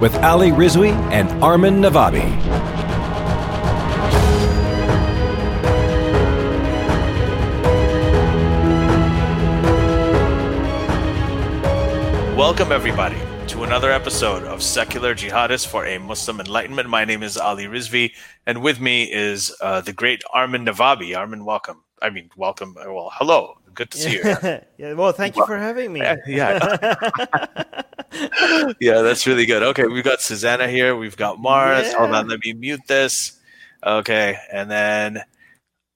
with Ali Rizvi and Armin Navabi. Welcome, everybody, to another episode of Secular Jihadists for a Muslim Enlightenment. My name is Ali Rizvi, and with me is uh, the great Armin Navabi. Armin, welcome. I mean, welcome. Well, hello. Good to see you. yeah, well, thank you for having me. yeah. yeah, that's really good. Okay, we've got Susanna here. We've got Mars. Yeah. Hold on, let me mute this. Okay, and then,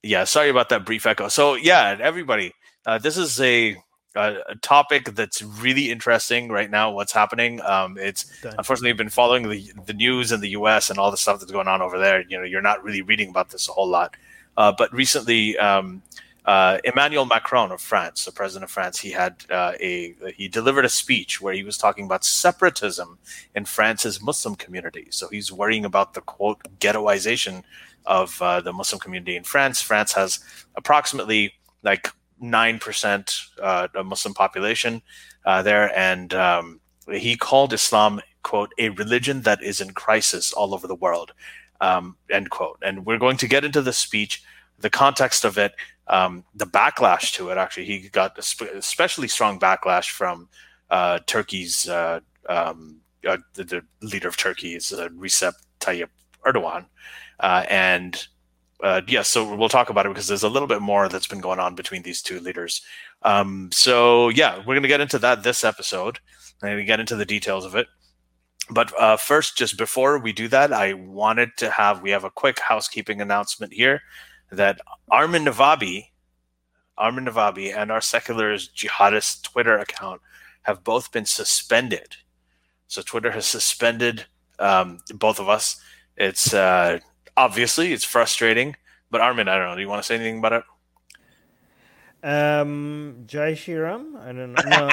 yeah, sorry about that brief echo. So, yeah, everybody, uh, this is a, a, a topic that's really interesting right now. What's happening? Um, it's Done. unfortunately been following the the news in the U.S. and all the stuff that's going on over there. You know, you're not really reading about this a whole lot. Uh, but recently, um, uh, Emmanuel Macron of France, the president of France, he had uh, a he delivered a speech where he was talking about separatism in France's Muslim community. So he's worrying about the quote ghettoization of uh, the Muslim community in France. France has approximately like nine percent uh, Muslim population uh, there, and um, he called Islam quote a religion that is in crisis all over the world um, end quote. And we're going to get into the speech, the context of it, um, the backlash to it. Actually, he got especially strong backlash from uh, Turkey's uh, um, uh, the, the leader of Turkey is uh, Recep Tayyip Erdogan, uh, and uh, yeah, so we'll talk about it because there's a little bit more that's been going on between these two leaders. Um, so yeah, we're going to get into that this episode, and we get into the details of it. But uh, first, just before we do that, I wanted to have we have a quick housekeeping announcement here that Armin Navabi, Armin Navabi, and our secularist jihadist Twitter account have both been suspended. So Twitter has suspended um, both of us. It's uh, obviously it's frustrating, but Armin, I don't know. Do you want to say anything about it? Um, Jai Shri Ram? I don't know.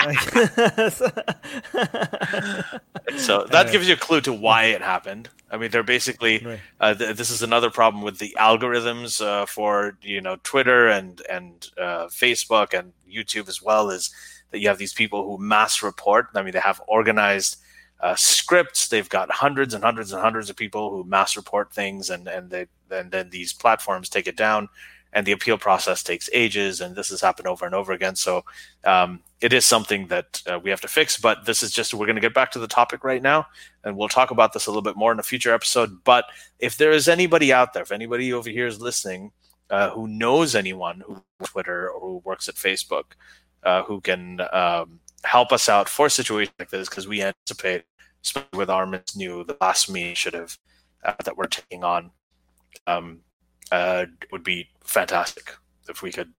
So that gives you a clue to why it happened. I mean, they're basically Right. uh, th- this is another problem with the algorithms uh, for you know Twitter and and uh, Facebook and YouTube as well is that you have these people who mass report. I mean, they have organized uh, scripts. They've got hundreds and hundreds and hundreds of people who mass report things, and and they and then these platforms take it down, and the appeal process takes ages. And this has happened over and over again. So um, it is something that uh, we have to fix. But this is just we're going to get back to the topic right now, and we'll talk about this a little bit more in a future episode. But if there is anybody out there, if anybody over here is listening uh, who knows anyone who Twitter or who works at Facebook, uh, who can um, help us out for a situation like this, because we anticipate, especially with Armin's new the last me initiative uh, that we're taking on, um, uh, would be fantastic if we could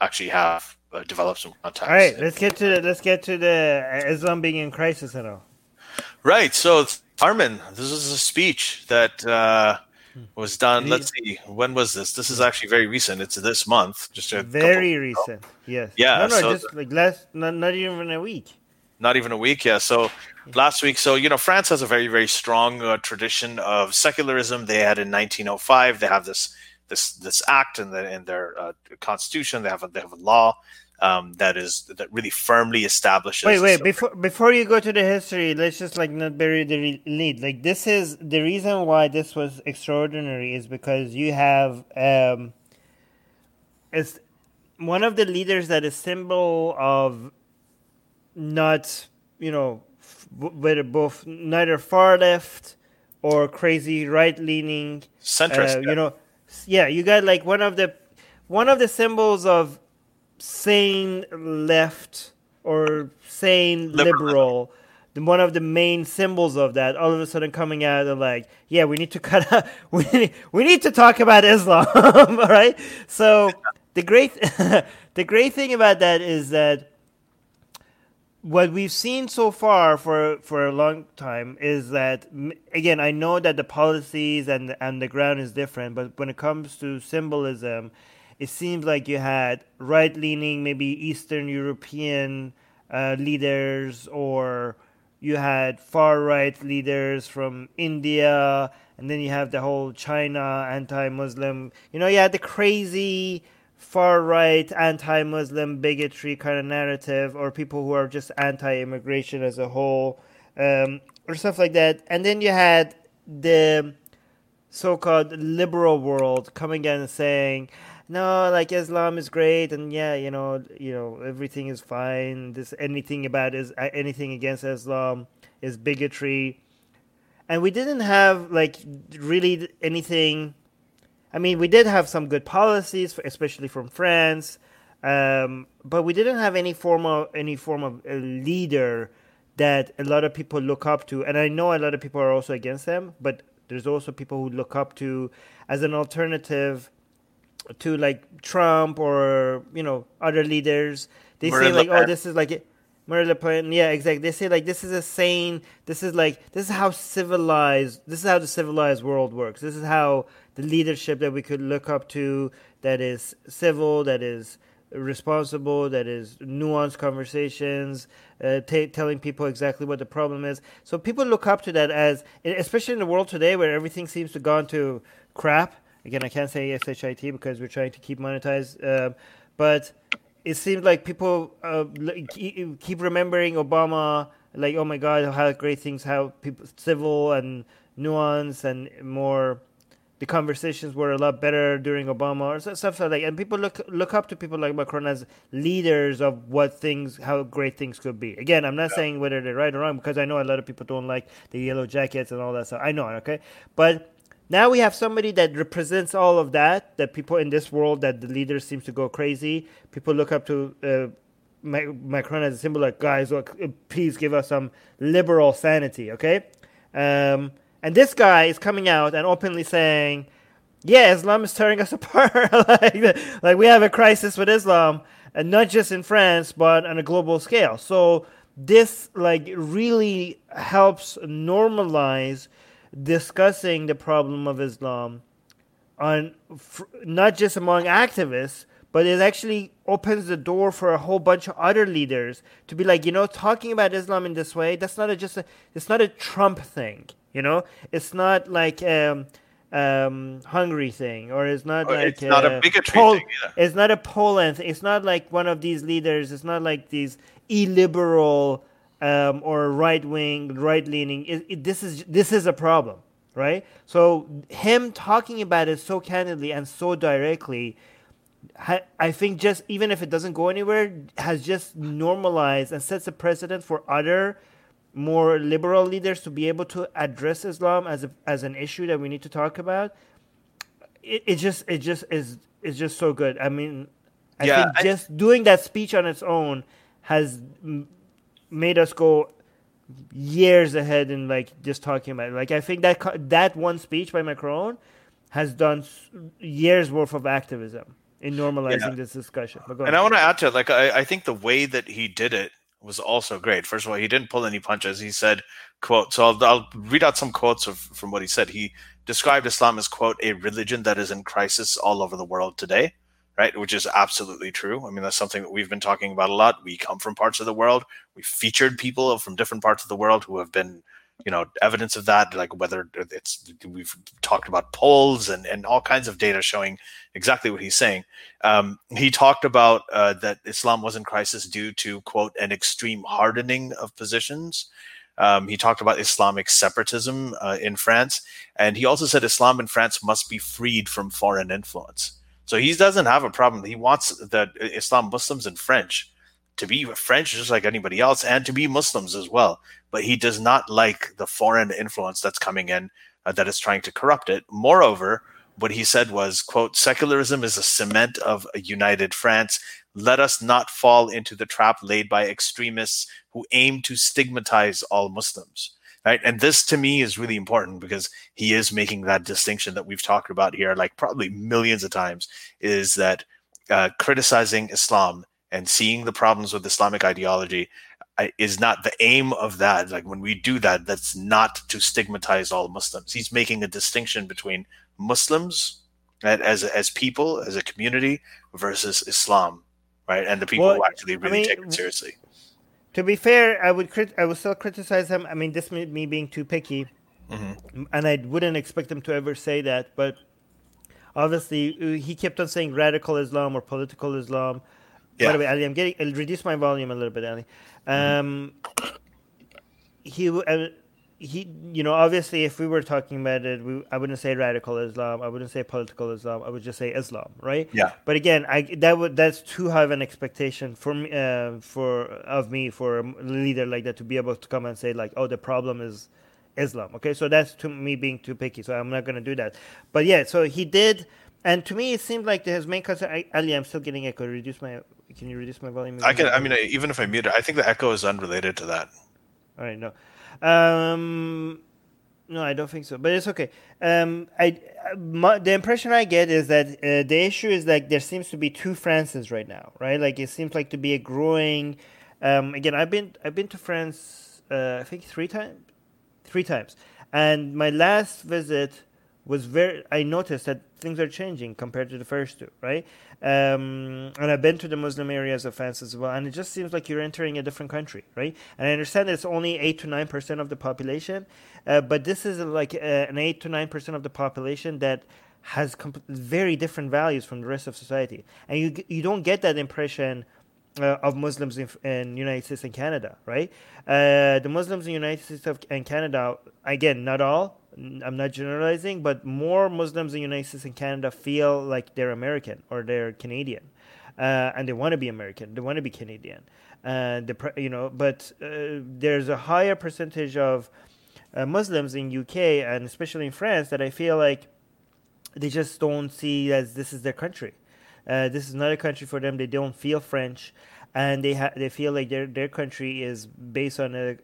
actually have uh, develop some contacts. all right, let's get to the, let's get to the uh, Islam being in crisis and all. Right. So, Armin, this is a speech that uh, was done. Let's see, when was this? This is actually very recent. It's this month. Just a Very recent. Yes. Yeah, No, no, so just like last, not, not even a week. not even a week. Yeah. So last week. So you know, France has a very very strong uh, tradition of secularism. They had in 1905. They have this this this act and the in their uh, constitution. They have a they have a law. Um, that is that really firmly establishes. Wait, wait. Before before you go to the history, let's just like not bury the re- lead. Like this is the reason why this was extraordinary is because you have um, it's one of the leaders that is symbol of not you know whether both neither far left or crazy right leaning centrist. uh, you know yeah you got like one of the one of the symbols of sane left or sane Liberal. liberal one of the main symbols of that all of a sudden coming out of like yeah we need to cut out we need, we need to talk about islam all right so the great the great thing about that is that what we've seen so far for for a long time is that again I know that the policies and and the ground is different, but when it comes to symbolism, it seems like you had right leaning, maybe Eastern European uh, leaders, or you had far right leaders from India, and then you have the whole China anti Muslim. You know, you had the crazy far right anti Muslim bigotry kind of narrative, or people who are just anti immigration as a whole, um, or stuff like that. And then you had the so called liberal world coming in and saying, no, like Islam is great, and yeah, you know, you know, everything is fine. This anything about is anything against Islam is bigotry, and we didn't have like really anything. I mean, we did have some good policies, especially from France, um, but we didn't have any form of any form of a leader that a lot of people look up to. And I know a lot of people are also against them, but there's also people who look up to as an alternative to like Trump or you know other leaders. They Marine say like, oh, this is like Marine Le Pen. Yeah, exactly. They say like this is a sane. This is like this is how civilized. This is how the civilized world works. This is how the leadership that we could look up to that is civil, that is responsible, that is nuanced conversations, uh, t- telling people exactly what the problem is. So people look up to that as, especially in the world today where everything seems to gone to crap Again, I can't say SHIT because we're trying to keep monetized, uh, but it seems like people uh, keep remembering Obama, like, oh my God, how great things, how people civil and nuance and more. The conversations were a lot better during Obama or stuff like that. And people look look up to people like Macron as leaders of what things, how great things could be. Again, I'm not yeah. saying whether they're right or wrong because I know a lot of people don't like the yellow jackets and all that stuff. I know, okay, but now we have somebody that represents all of that. That people in this world, that the leader seems to go crazy. People look up to uh, Macron as a symbol, like guys, look, please give us some liberal sanity, okay? Um, and this guy is coming out and openly saying, "Yeah, Islam is tearing us apart. like, like we have a crisis with Islam, and not just in France, but on a global scale." So this like really helps normalize discussing the problem of Islam on not just among activists, but it actually opens the door for a whole bunch of other leaders to be like, you know, talking about Islam in this way. That's not a, just a, it's not a Trump thing, you know. It's not like um, um, Hungary thing, or it's not like it's not a bigotry Pol- thing either. It's not a Poland. It's not like one of these leaders. It's not like these illiberal um, or right wing, right leaning. this is this is a problem, right? So him talking about it so candidly and so directly, I think just even if it doesn't go anywhere, has just normalized and sets a precedent for other more liberal leaders to be able to address Islam as a, as an issue that we need to talk about. It, it just it just is is just so good. I mean, I yeah, think I, just doing that speech on its own has made us go years ahead in like just talking about it. Like I think that that one speech by Macron has done years worth of activism in normalizing yeah. this discussion. And I want to add to it, like I, I think the way that he did it was also great. First of all, he didn't pull any punches. He said, "quote." So I'll, I'll read out some quotes of, from what he said. He described Islam as quote a religion that is in crisis all over the world today right? Which is absolutely true. I mean, that's something that we've been talking about a lot. We come from parts of the world. We featured people from different parts of the world who have been, you know, evidence of that. Like whether it's we've talked about polls and and all kinds of data showing exactly what he's saying. Um, he talked about uh, that Islam was in crisis due to quote an extreme hardening of positions. Um, he talked about Islamic separatism uh, in France, and he also said Islam in France must be freed from foreign influence. So he doesn't have a problem. He wants the Islam Muslims and French to be French just like anybody else and to be Muslims as well. But he does not like the foreign influence that's coming in uh, that is trying to corrupt it. Moreover, what he said was, quote, secularism is a cement of a united France. Let us not fall into the trap laid by extremists who aim to stigmatize all Muslims right and this to me is really important because he is making that distinction that we've talked about here like probably millions of times is that uh, criticizing islam and seeing the problems with islamic ideology is not the aim of that. Like when we do that, that's not to stigmatize all Muslims. He's making a distinction between Muslims as as people, as a community, versus Islam, right? And the people well, who actually really I mean, take it seriously. To be fair, I would crit- I would still criticize him. I mean, this me being too picky, mm-hmm. and I wouldn't expect him to ever say that. But obviously, uh, he kept on saying radical Islam or political Islam. Yeah. By the way, Ali, I'm getting. I'll reduce my volume a little bit, Ali. Um, mm-hmm. He. Uh, he, you know, obviously, if we were talking about it, we, I wouldn't say radical Islam. I wouldn't say political Islam. I would just say Islam, right? Yeah. But again, I that would that's too high of an expectation for me, uh, for of me for a leader like that to be able to come and say like, oh, the problem is Islam. Okay, so that's to me being too picky. So I'm not going to do that. But yeah, so he did, and to me, it seemed like his main concern. Ali, I'm still getting echo. Reduce my. Can you reduce my volume? I can. I mean, even if I mute it, I think the echo is unrelated to that. All right, no. Um, no, I don't think so, but it's okay. Um, I my, the impression I get is that uh, the issue is like there seems to be two Frances right now, right? Like it seems like to be a growing. Um, again, I've been I've been to France, uh, I think three times, three times, and my last visit was very. I noticed that things are changing compared to the first two, right? Um, and I've been to the Muslim areas of France as well, and it just seems like you're entering a different country, right? And I understand it's only eight to nine percent of the population, uh, but this is like uh, an eight to nine percent of the population that has comp- very different values from the rest of society, and you you don't get that impression. Uh, of Muslims in, in United States and Canada, right? Uh, the Muslims in the United States and Canada, again, not all, I'm not generalizing, but more Muslims in the United States and Canada feel like they're American or they're Canadian, uh, and they want to be American, they want to be Canadian, and the you know, but uh, there's a higher percentage of uh, Muslims in UK and especially in France that I feel like they just don't see as this is their country. Uh, this is not a country for them. They don't feel French and they ha- they feel like their their country is based on a,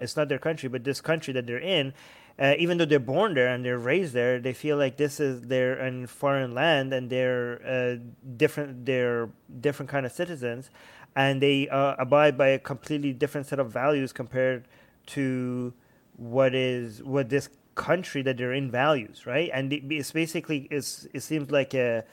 it's not their country, but this country that they're in uh, even though they're born there and they're raised there, they feel like this is their in foreign land and they're uh, different. They're different kind of citizens, and they uh, abide by a completely different set of values compared to what is what this country that they're in values, right? And it's basically it's, it seems like a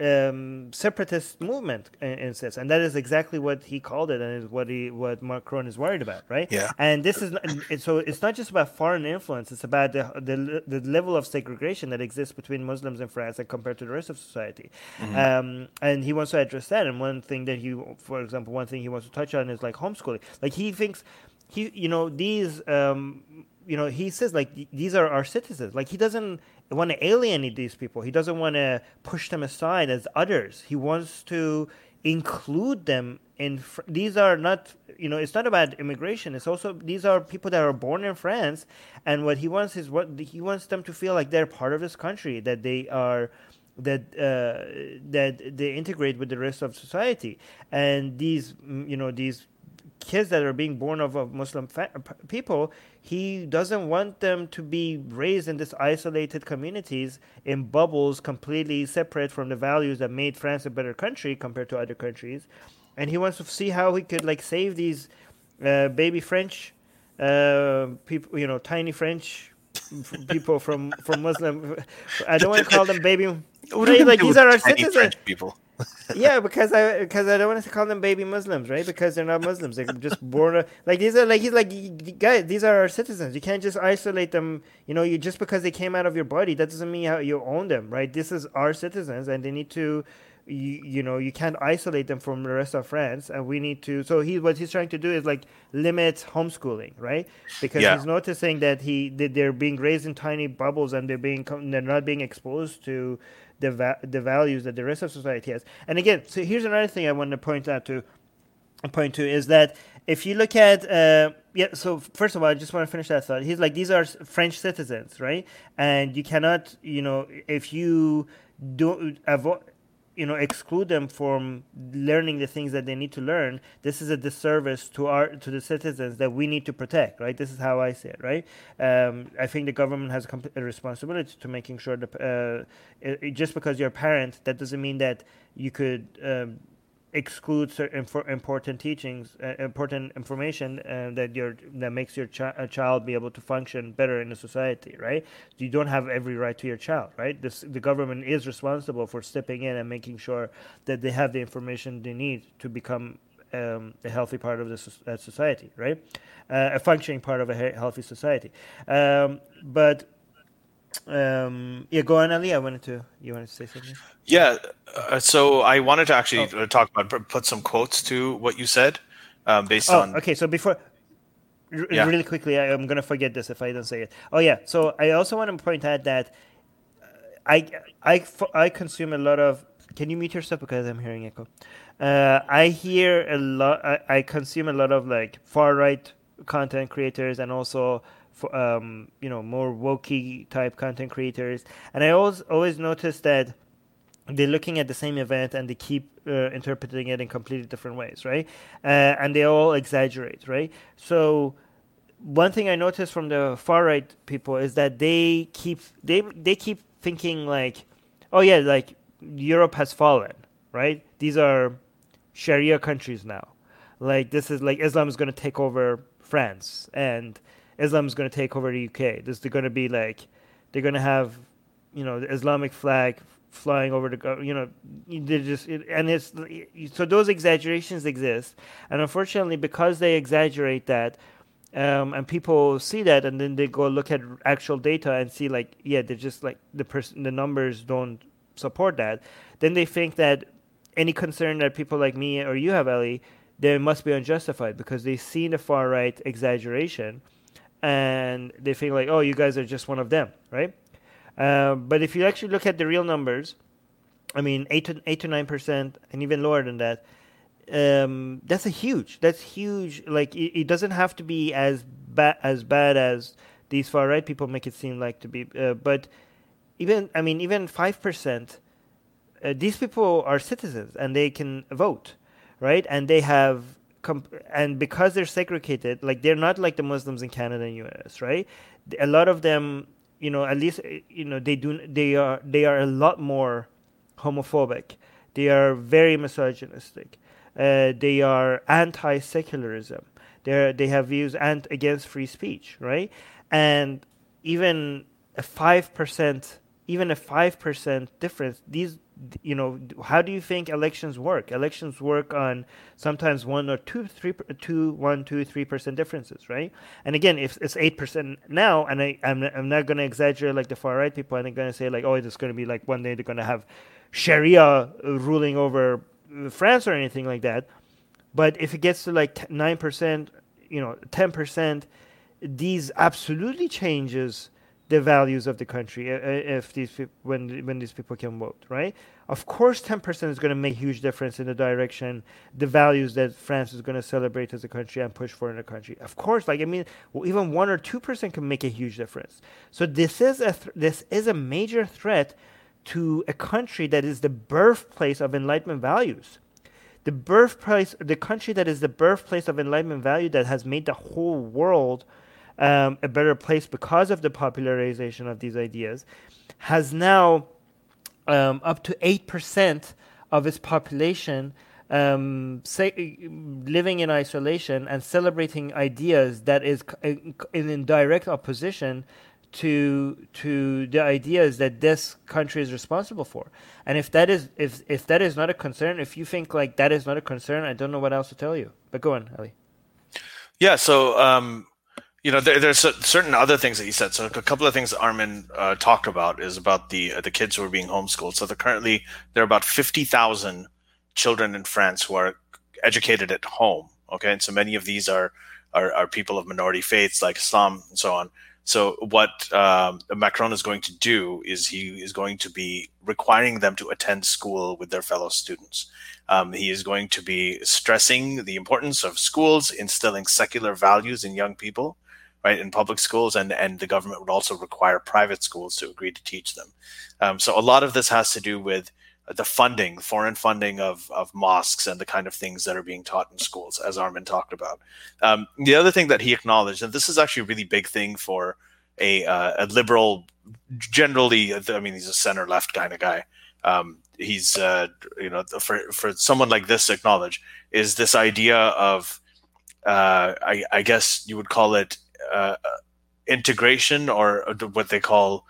um, separatist movement in, in sense, and that is exactly what he called it, and is what he what Macron is worried about, right? Yeah. And this is so it's not just about foreign influence; it's about the, the the level of segregation that exists between Muslims in France and compared to the rest of society. Mm-hmm. Um, and he wants to address that. And one thing that he, for example, one thing he wants to touch on is like homeschooling. Like he thinks he, you know, these. Um, you know, he says like these are our citizens. Like he doesn't want to alienate these people. He doesn't want to push them aside as others. He wants to include them in. Fr- these are not, you know, it's not about immigration. It's also these are people that are born in France, and what he wants is what he wants them to feel like they're part of this country, that they are that uh, that they integrate with the rest of society and these you know these kids that are being born of, of Muslim fa- people, he doesn't want them to be raised in these isolated communities in bubbles, completely separate from the values that made France a better country compared to other countries. And he wants to see how he could like save these uh, baby French uh, people, you know, tiny French people from from Muslim. I don't want to call them baby. Like these are our citizens. people yeah, because I because I don't want to call them baby Muslims, right? Because they're not Muslims. They're just born like these are like he's like guys. These are our citizens. You can't just isolate them. You know, you just because they came out of your body, that doesn't mean you own them, right? This is our citizens, and they need to. You, you know you can't isolate them from the rest of France, and we need to. So he what he's trying to do is like limit homeschooling, right? Because yeah. he's noticing that he that they're being raised in tiny bubbles and they're being they're not being exposed to the va- the values that the rest of society has. And again, so here's another thing I want to point out to point to is that if you look at uh, yeah so first of all i just want to finish that thought he's like these are french citizens right and you cannot you know if you don't avoid you know exclude them from learning the things that they need to learn this is a disservice to our to the citizens that we need to protect right? This is how i see it right? Um, i think the government has a responsibility to making sure that uh, it, just because you're a parent that doesn't mean that you could um, exclude certain important teachings, uh, important information uh, that your that makes your chi- child be able to function better in a society, right? You don't have every right to your child, right? This, the government is responsible for stepping in and making sure that they have the information they need to become um, a healthy part of the so- uh, society, right? Uh, a functioning part of a he- healthy society. Um, but um, yeah, go on, Ali. I wanted to. You wanted to say something? Yeah. Uh, so I wanted to actually oh. talk about put some quotes to what you said, um, based oh, on. Okay, so before. R- yeah. Really quickly, I, am gonna forget this if I don't say it. Oh yeah, so I also want to point out that uh, I I I consume a lot of. Can you mute yourself because I'm hearing echo? Uh, I hear a lot. I, I consume a lot of like far right content creators and also for, um, you know more wokey type content creators, and I always always notice that they're looking at the same event and they keep uh, interpreting it in completely different ways, right? Uh, and they all exaggerate, right? So one thing I noticed from the far right people is that they keep they they keep thinking like, oh yeah, like Europe has fallen, right? These are Sharia countries now. Like this is like Islam is going to take over France and Islam is going to take over the UK. This is going to be like they're going to have you know the Islamic flag flying over the you know they just and it's so those exaggerations exist and unfortunately because they exaggerate that um, and people see that and then they go look at actual data and see like yeah they're just like the person the numbers don't support that then they think that any concern that people like me or you have Ali they must be unjustified because they see the far right exaggeration and they think like, oh, you guys are just one of them, right? Uh, but if you actually look at the real numbers, I mean, eight to eight to nine percent, and even lower than that. Um, that's a huge. That's huge. Like it, it doesn't have to be as bad as bad as these far right people make it seem like to be. Uh, but even I mean, even five percent. Uh, these people are citizens and they can vote, right? And they have comp- and because they're segregated, like they're not like the Muslims in Canada and US, right? A lot of them, you know, at least you know they do they are they are a lot more homophobic. They are very misogynistic. Uh, they are anti-secularism. They they have views and against free speech, right? And even a five percent, even a five percent difference, these you know, how do you think elections work? Elections work on sometimes one or two, three, two, one, two, three percent differences, right? And again, if it's eight percent now, and I, I'm, I'm not going to exaggerate like the far right people, and I'm going to say like, oh, it's going to be like one day they're going to have Sharia ruling over France or anything like that. But if it gets to like nine percent, you know, ten percent, these absolutely changes the values of the country if these when when these people can vote, right? Of course, ten percent is going to make a huge difference in the direction, the values that France is going to celebrate as a country and push for in the country. Of course, like I mean, well, even one or two percent can make a huge difference. So this is a th- this is a major threat to a country that is the birthplace of Enlightenment values. The birthplace, the country that is the birthplace of Enlightenment value that has made the whole world um, a better place because of the popularization of these ideas, has now um, up to 8% of its population um, say, living in isolation and celebrating ideas that is in, in direct opposition to to the ideas that this country is responsible for. And if that is if if that is not a concern, if you think like that is not a concern, I don't know what else to tell you. But go on, Ali. Yeah. So um, you know, there, there's certain other things that he said. So a couple of things Armin uh, talked about is about the uh, the kids who are being homeschooled. So currently there are about fifty thousand children in France who are educated at home. Okay, and so many of these are are, are people of minority faiths like Islam and so on. So what um, Macron is going to do is he is going to be requiring them to attend school with their fellow students. Um, he is going to be stressing the importance of schools, instilling secular values in young people, right in public schools and and the government would also require private schools to agree to teach them. Um, so a lot of this has to do with the funding foreign funding of, of mosques and the kind of things that are being taught in schools as armin talked about. Um, the other thing that he acknowledged and this is actually a really big thing for a, uh, a liberal generally i mean he's a center left kind of guy. Um, he's uh, you know for for someone like this to acknowledge is this idea of uh, I, I, guess you would call it uh, integration or what they call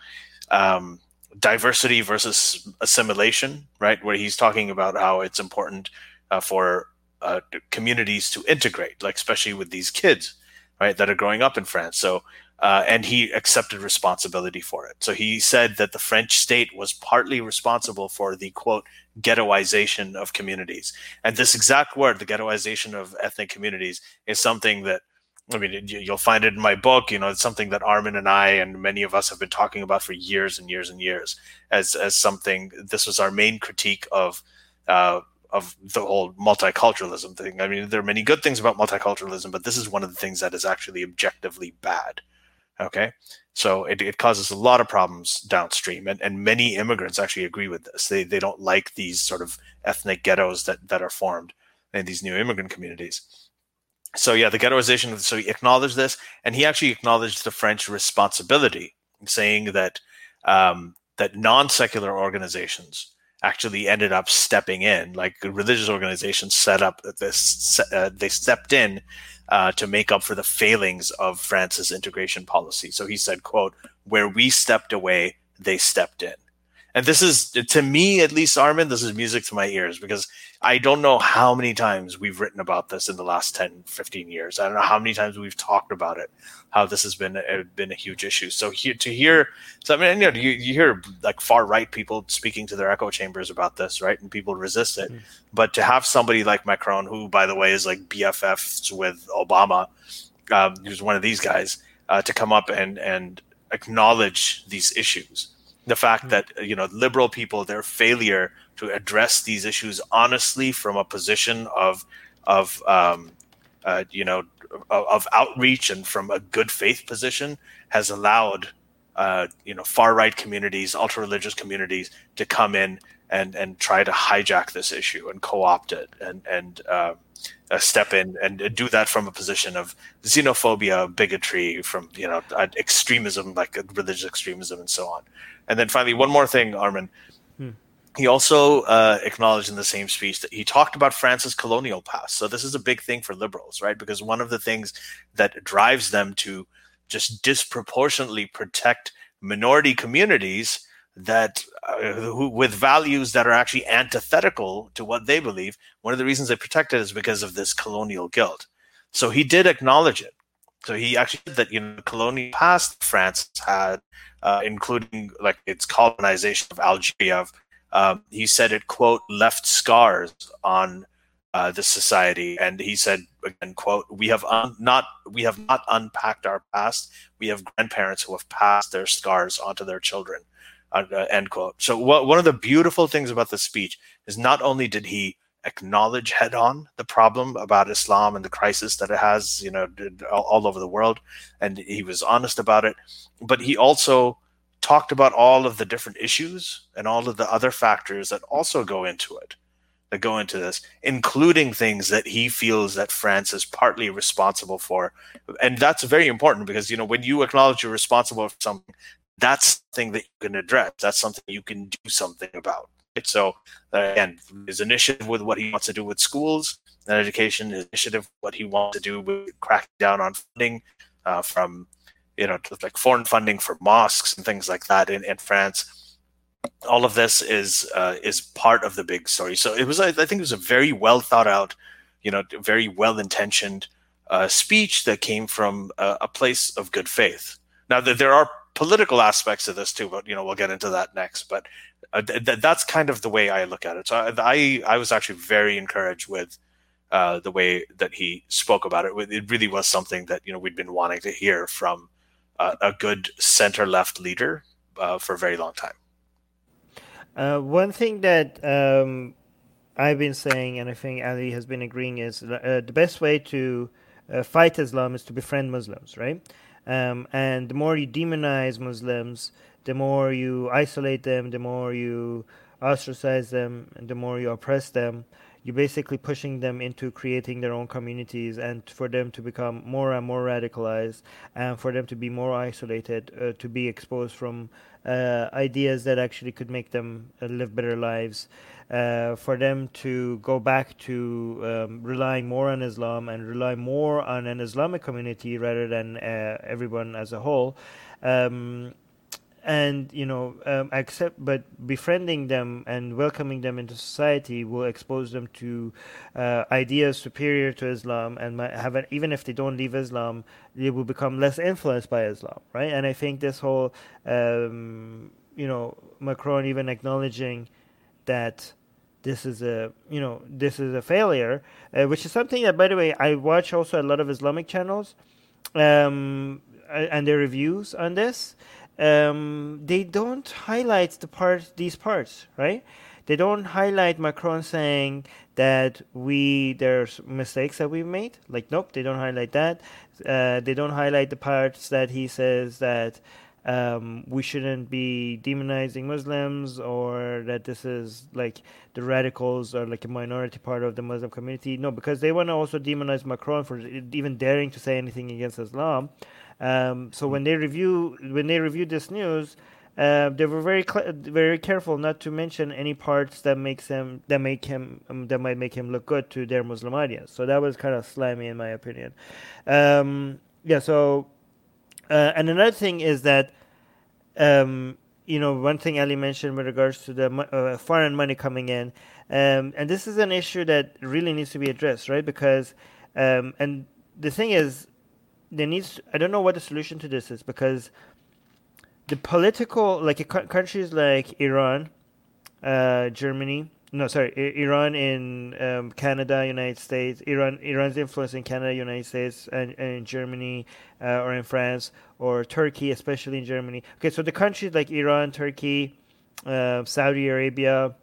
um, diversity versus assimilation, right? Where he's talking about how it's important uh, for uh, communities to integrate, like especially with these kids, right, that are growing up in France. So, uh, and he accepted responsibility for it. So he said that the French state was partly responsible for the quote ghettoization of communities. And this exact word, the ghettoization of ethnic communities, is something that I mean, you'll find it in my book. You know, it's something that Armin and I and many of us have been talking about for years and years and years. As as something, this was our main critique of uh, of the whole multiculturalism thing. I mean, there are many good things about multiculturalism, but this is one of the things that is actually objectively bad. Okay, so it, it causes a lot of problems downstream, and, and many immigrants actually agree with this. They they don't like these sort of ethnic ghettos that that are formed in these new immigrant communities so yeah, the ghettoization. So he acknowledged this, and he actually acknowledged the French responsibility, saying that um, that non-secular organizations actually ended up stepping in, like religious organizations set up this. Uh, they stepped in uh, to make up for the failings of France's integration policy. So he said, "quote Where we stepped away, they stepped in." And this is, to me at least, Armin, this is music to my ears because I don't know how many times we've written about this in the last 10, 15 years. I don't know how many times we've talked about it, how this has been a, been a huge issue. So here, to hear, so I mean, you know, you, you hear like far right people speaking to their echo chambers about this, right? And people resist it. Mm-hmm. But to have somebody like Macron, who, by the way, is like BFFs with Obama, um, who's one of these guys, uh, to come up and, and acknowledge these issues the fact mm. that you know liberal people their failure to address these issues honestly from a position of of um, uh, you know of, of, outreach and from a good faith position has allowed uh, you know far right communities ultra religious communities to come in and and try to hijack this issue and co-opt it and and uh, uh, step in and do that from a position of xenophobia, bigotry, from you know extremism like religious extremism and so on. And then finally, one more thing, Armin. Hmm. He also uh, acknowledged in the same speech that he talked about France's colonial past. So this is a big thing for liberals, right? Because one of the things that drives them to just disproportionately protect minority communities that uh, who, with values that are actually antithetical to what they believe. One of the reasons they protect it is because of this colonial guilt. So he did acknowledge it. So he actually said that you know colonial past France had, uh, including like its colonization of Algeria. Um, he said it quote left scars on uh, the society, and he said again quote We have un- not we have not unpacked our past. We have grandparents who have passed their scars onto their children. Uh, uh, end quote. So one of the beautiful things about the speech is not only did he acknowledge head on the problem about Islam and the crisis that it has, you know, all, all over the world, and he was honest about it, but he also talked about all of the different issues and all of the other factors that also go into it that go into this including things that he feels that france is partly responsible for and that's very important because you know when you acknowledge you're responsible for something that's something that you can address. That's something you can do something about. Right? So uh, again, his initiative with what he wants to do with schools and education, his initiative what he wants to do with cracking down on funding uh, from you know like foreign funding for mosques and things like that in, in France. All of this is uh, is part of the big story. So it was, I think, it was a very well thought out, you know, very well intentioned uh, speech that came from a, a place of good faith. Now, that there are political aspects of this too, but you know we'll get into that next. But uh, th- that's kind of the way I look at it. So I I, I was actually very encouraged with uh, the way that he spoke about it. It really was something that you know we'd been wanting to hear from uh, a good center left leader uh, for a very long time. Uh, one thing that um, I've been saying, and I think Ali has been agreeing, is uh, the best way to fight Islam is to befriend Muslims, right? Um, and the more you demonize Muslims, the more you isolate them, the more you ostracize them, and the more you oppress them, you're basically pushing them into creating their own communities and for them to become more and more radicalized and for them to be more isolated, uh, to be exposed from uh, ideas that actually could make them uh, live better lives. Uh, for them to go back to um, relying more on Islam and rely more on an Islamic community rather than uh, everyone as a whole. Um, and you know um, accept but befriending them and welcoming them into society will expose them to uh, ideas superior to islam and have an, even if they don't leave islam they will become less influenced by islam right? And i think this whole um, you know macron even acknowledging that this is a you know this is a failure uh, which is something that by the way i watch also a lot of islamic channels um, and their reviews on this um, they don't highlight the part these parts, right? They don't highlight Macron saying that we there's mistakes that we've made. Like, nope, they don't highlight that. Uh, they don't highlight the parts that he says that um, we shouldn't be demonizing Muslims or that this is like the radicals are like a minority part of the Muslim community. No, because they want to also demonize Macron for even daring to say anything against Islam. Um, so when they review when they reviewed this news, uh, they were very cl- very careful not to mention any parts that makes him that make him um, that might make him look good to their Muslim audience. So that was kind of slimy in my opinion. Um, yeah. So uh, and another thing is that. Um, you know, one thing Ali mentioned with regards to the uh, foreign money coming in, um, and this is an issue that really needs to be addressed, right? Because, um, and the thing is, there needs I don't know what the solution to this is because the political like countries like Iran, uh, Germany, no sorry, I- Iran in um, Canada, United States, Iran Iran's influence in Canada, United States, and, and in Germany uh, or in France or Turkey, especially in Germany. Okay, so the countries like Iran, Turkey, uh, Saudi Arabia,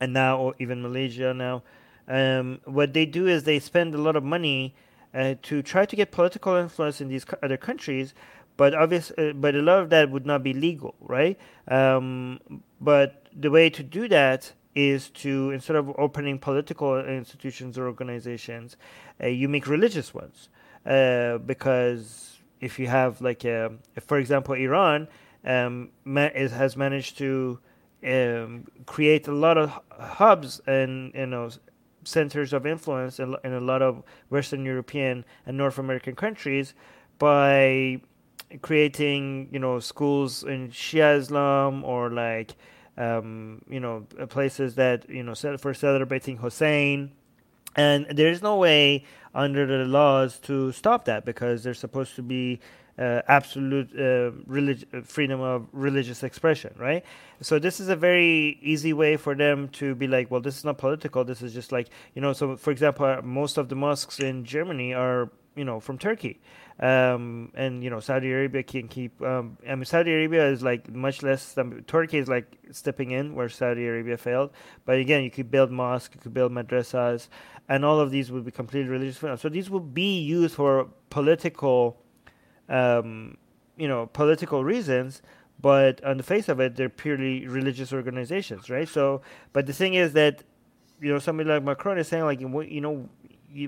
and now or even Malaysia now. Um, what they do is they spend a lot of money to try to get political influence in these other countries. But obvious, uh, but a lot of that would not be legal, right? Um, but the way to do that is to instead of opening political institutions or organizations, uh, you make religious ones. Uh, because if you have like, a, for example, Iran um, ma- has managed to um, create a lot of hubs and you know centers of influence in, in a lot of Western European and North American countries by creating, you know, schools in Shia Islam or like, um, you know, places that, you know, for celebrating Hussein. And there's no way under the laws to stop that because they're supposed to be uh, absolute uh, relig- freedom of religious expression, right? So this is a very easy way for them to be like, well, this is not political. This is just like, you know. So for example, most of the mosques in Germany are, you know, from Turkey, um, and you know, Saudi Arabia can keep. Um, I mean, Saudi Arabia is like much less. Than, Turkey is like stepping in where Saudi Arabia failed. But again, you could build mosques, you could build madrasas, and all of these would be completely religious. So these will be used for political um, you know, political reasons, but on the face of it, they're purely religious organizations, right? So, but the thing is that, you know, somebody like Macron is saying, like, you know,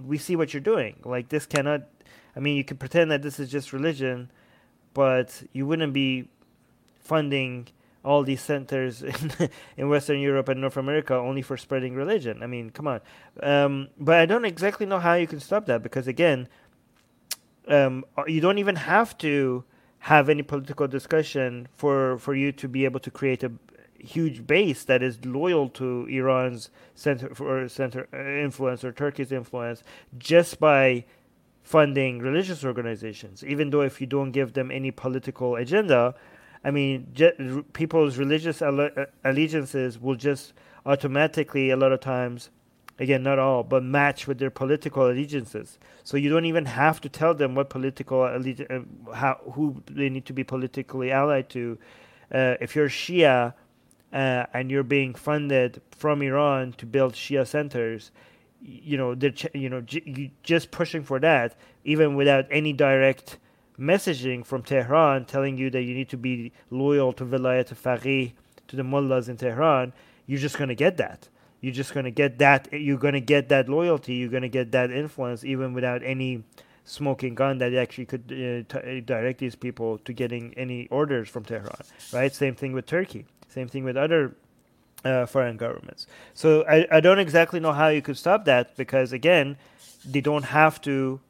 we see what you're doing. Like, this cannot, I mean, you can pretend that this is just religion, but you wouldn't be funding all these centers in, in Western Europe and North America only for spreading religion. I mean, come on. Um, but I don't exactly know how you can stop that because, again, um, you don't even have to have any political discussion for for you to be able to create a huge base that is loyal to Iran's center center uh, influence or Turkey's influence just by funding religious organizations. Even though if you don't give them any political agenda, I mean, je- people's religious alle- uh, allegiances will just automatically a lot of times again, not all, but match with their political allegiances. So you don't even have to tell them what political allegiance, uh, how who they need to be politically allied to. Uh, if you're Shia uh, and you're being funded from Iran to build Shia centers, you know, you know, j- just pushing for that, even without any direct messaging from Tehran telling you that you need to be loyal to Vilayat Faqih, to the mullahs in Tehran, you're just going to get that you're just going to get that you're going to get that loyalty you're going to get that influence even without any smoking gun that actually could uh, t- direct these people to getting any orders from Tehran right same thing with Turkey same thing with other uh, foreign governments so I, I don't exactly know how you could stop that because again they don't have to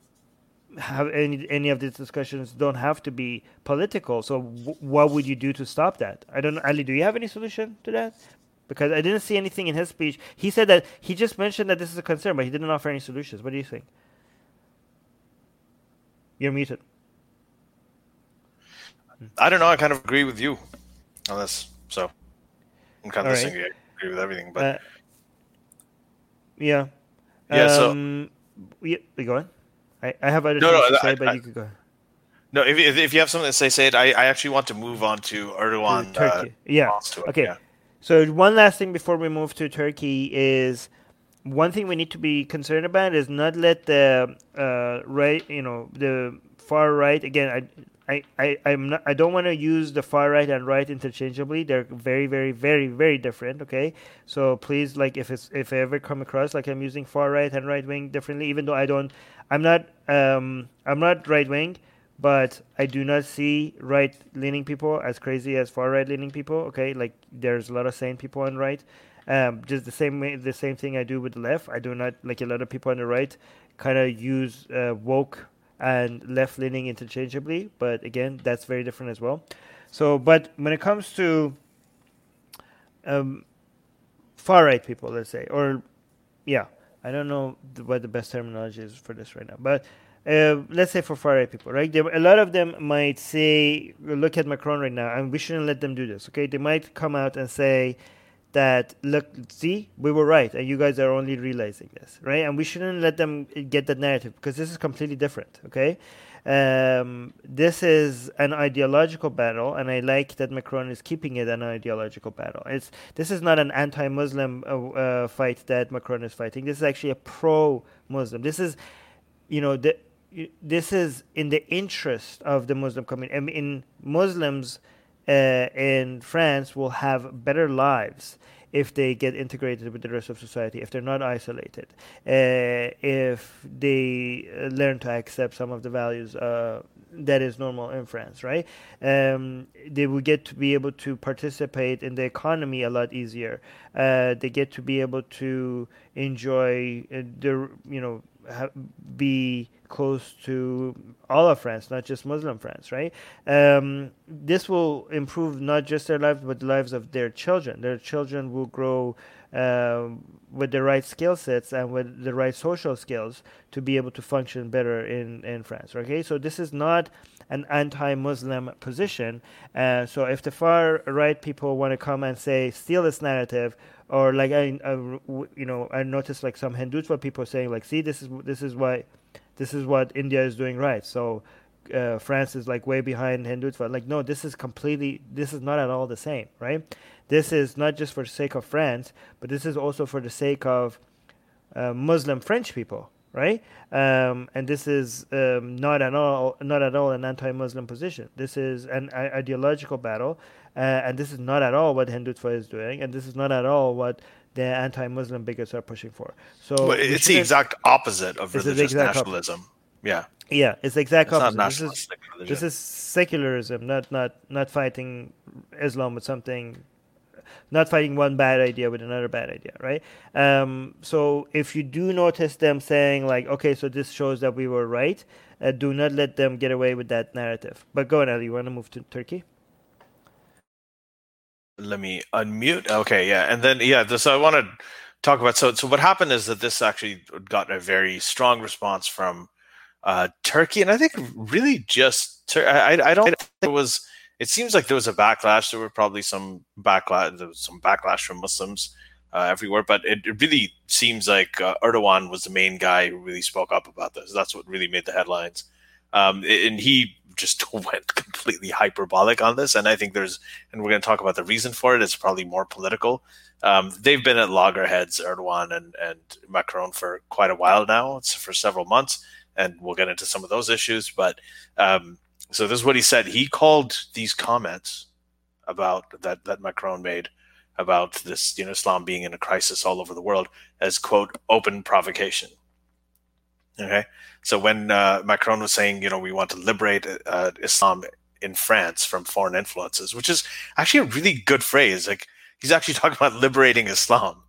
have any any of these discussions don't have to be political. So w- what would you do to stop that? I don't. Ali, do you have any solution to that? Because I didn't see anything in his speech. He said that he just mentioned that this is a concern, but he didn't offer any solutions. What do you think? You're muted. I don't know. I kind of agree with you on this. So I'm kind of right. I agree with everything, but Uh, yeah. Yeah, so- Um, yeah, go on. I, I have other No, things no, to say, I- but I- you could go. no. If, if, if you have something to say, say it. I, I actually want to move on to Erdogan. Turkey. Uh, yeah. to it, Okay. yeah. So one last thing before we move to Turkey is one thing we need to be concerned about is not let the uh, right, you know, the far right again. I, I, I, I'm not. I don't want to use the far right and right interchangeably. They're very, very, very, very different. Okay, so please, like, if it's if I ever come across like I'm using far right and right wing differently, even though I don't, I'm not, um, I'm not right wing but I do not see right leaning people as crazy as far right leaning people. Okay, like there's a lot of sane people on right. Um, just the same way, the same thing I do with the left. I do not like a lot of people on the right kind of use uh, woke and left leaning interchangeably. But again, that's very different as well. So, but when it comes to um, far right people, let's say, or yeah, I don't know what the best terminology is for this right now, but uh, let's say for far right people, right? There, a lot of them might say, look at Macron right now, and we shouldn't let them do this, okay? They might come out and say that, look, see, we were right, and you guys are only realizing this, right? And we shouldn't let them get that narrative because this is completely different, okay? Um, this is an ideological battle, and I like that Macron is keeping it an ideological battle. It's this is not an anti-Muslim uh, uh, fight that Macron is fighting. This is actually a pro-Muslim. This is, you know, the, this is in the interest of the Muslim community. I mean, Muslims uh, in France will have better lives if they get integrated with the rest of society, if they're not isolated, uh, if they uh, learn to accept some of the values uh, that is normal in France, right? Um, they will get to be able to participate in the economy a lot easier. Uh, they get to be able to enjoy uh, the, you know, be close to all of France, not just Muslim France, right? Um, this will improve not just their lives, but the lives of their children. Their children will grow um, with the right skill sets and with the right social skills to be able to function better in, in France, okay? So this is not an anti-Muslim position. Uh, so if the far right people want to come and say, steal this narrative, or like I, I you know, I noticed like some Hindutva people saying like, see, this is this is why, this is what India is doing right. So uh, France is like way behind Hindutva. Like, no, this is completely, this is not at all the same, right? This is not just for the sake of France, but this is also for the sake of uh, Muslim French people, right? Um, and this is um, not at all, not at all an anti-Muslim position. This is an ideological battle, uh, and this is not at all what Hindutva is doing, and this is not at all what the anti-Muslim bigots are pushing for. So But it's the exact opposite of religious exact opposite. nationalism. Yeah, yeah, it's the exact it's not opposite. This is this is secularism, not not not fighting Islam with something, not fighting one bad idea with another bad idea, right? Um, so if you do notice them saying like, okay, so this shows that we were right, uh, do not let them get away with that narrative. But go on, Ali, you want to move to Turkey? Let me unmute. Okay, yeah, and then yeah. So I want to talk about. So so what happened is that this actually got a very strong response from uh, Turkey, and I think really just Tur- I I- don't think it was. It seems like there was a backlash. There were probably some backlash. There was some backlash from Muslims uh, everywhere, but it, it really seems like uh, Erdogan was the main guy who really spoke up about this. That's what really made the headlines, um, and he just went completely hyperbolic on this. And I think there's, and we're going to talk about the reason for it. It's probably more political. Um, they've been at loggerheads, Erdogan and, and Macron, for quite a while now. It's for several months, and we'll get into some of those issues. But um, so this is what he said. He called these comments about that that Macron made about this, you know, Islam being in a crisis all over the world as quote open provocation. Okay, so when uh, Macron was saying, you know, we want to liberate uh, Islam in France from foreign influences, which is actually a really good phrase. Like he's actually talking about liberating Islam.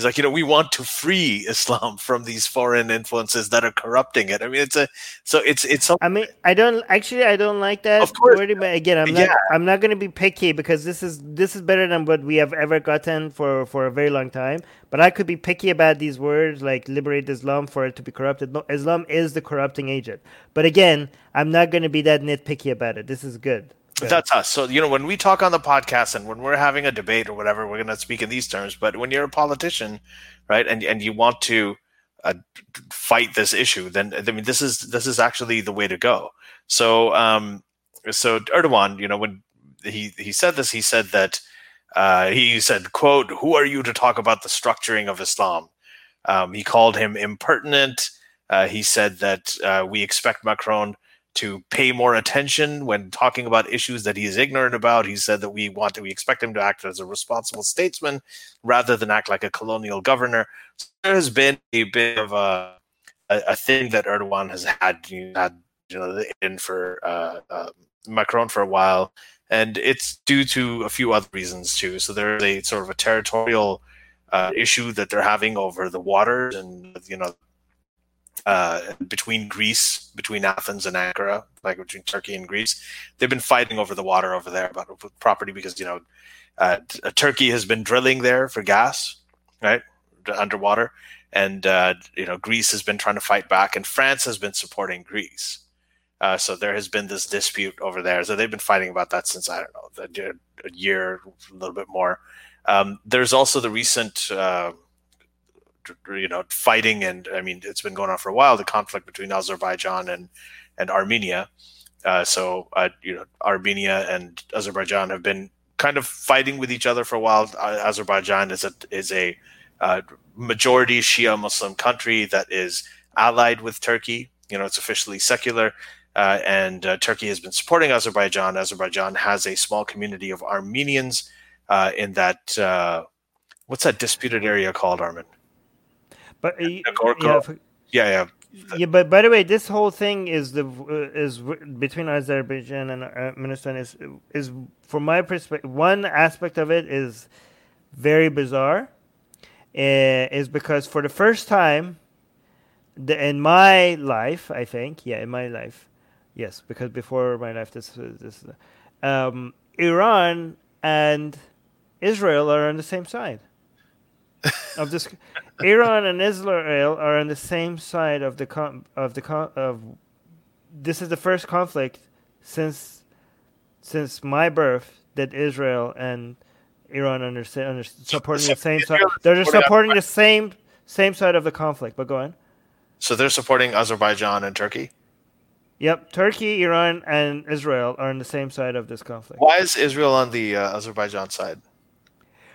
He's like, you know, we want to free Islam from these foreign influences that are corrupting it. I mean, it's a so it's it's. I mean, I don't actually, I don't like that of course. but again, I'm not, yeah. I'm not going to be picky because this is this is better than what we have ever gotten for for a very long time. But I could be picky about these words like liberate Islam for it to be corrupted. No, Islam is the corrupting agent. But again, I'm not going to be that nitpicky about it. This is good. That's us. So, you know, when we talk on the podcast and when we're having a debate or whatever, we're going to speak in these terms. But when you're a politician, right, and, and you want to uh, fight this issue, then I mean, this is this is actually the way to go. So, um, so Erdogan, you know, when he he said this, he said that uh, he said, "quote Who are you to talk about the structuring of Islam?" Um, he called him impertinent. Uh, he said that uh, we expect Macron to pay more attention when talking about issues that he is ignorant about. He said that we want to, we expect him to act as a responsible statesman rather than act like a colonial governor. So there has been a bit of a, a, a thing that Erdogan has had, had you know, in for uh, uh, Macron for a while, and it's due to a few other reasons too. So there's a sort of a territorial uh, issue that they're having over the waters and you know uh, between Greece, between Athens and Ankara, like between Turkey and Greece. They've been fighting over the water over there about property because you know uh, uh, Turkey has been drilling there for gas, right, underwater, and uh, you know Greece has been trying to fight back, and France has been supporting Greece. Uh, so there has been this dispute over there. So they've been fighting about that since I don't know a year, a little bit more. Um, there's also the recent you know fighting and I mean it's been going on for a while the conflict between Azerbaijan and and Armenia. Uh, so uh, you know Armenia and Azerbaijan have been kind of fighting with each other for a while. Uh, Azerbaijan is a is a uh, majority Shia Muslim country that is allied with Turkey. You know it's officially secular. Uh, and uh, Turkey has been supporting Azerbaijan. Azerbaijan has a small community of Armenians in that what's that disputed area called, Armin? But uh, yeah, yeah, yeah. Yeah, but by the way, this whole thing is the uh, is between Azerbaijan and Armenian is is from my perspective. One aspect of it is very bizarre. Uh, is because for the first time, the, in my life, I think, yeah, in my life, yes, because before my life, this this, um, Iran and Israel are on the same side of this. Iran and Israel are on the same side of the con- of the con- of. This is the first conflict since since my birth that Israel and Iran under, under supporting the same side. They're just supporting the same same side of the conflict. But go on. So they're supporting Azerbaijan and Turkey. Yep, Turkey, Iran, and Israel are on the same side of this conflict. Why is Israel on the uh, Azerbaijan side?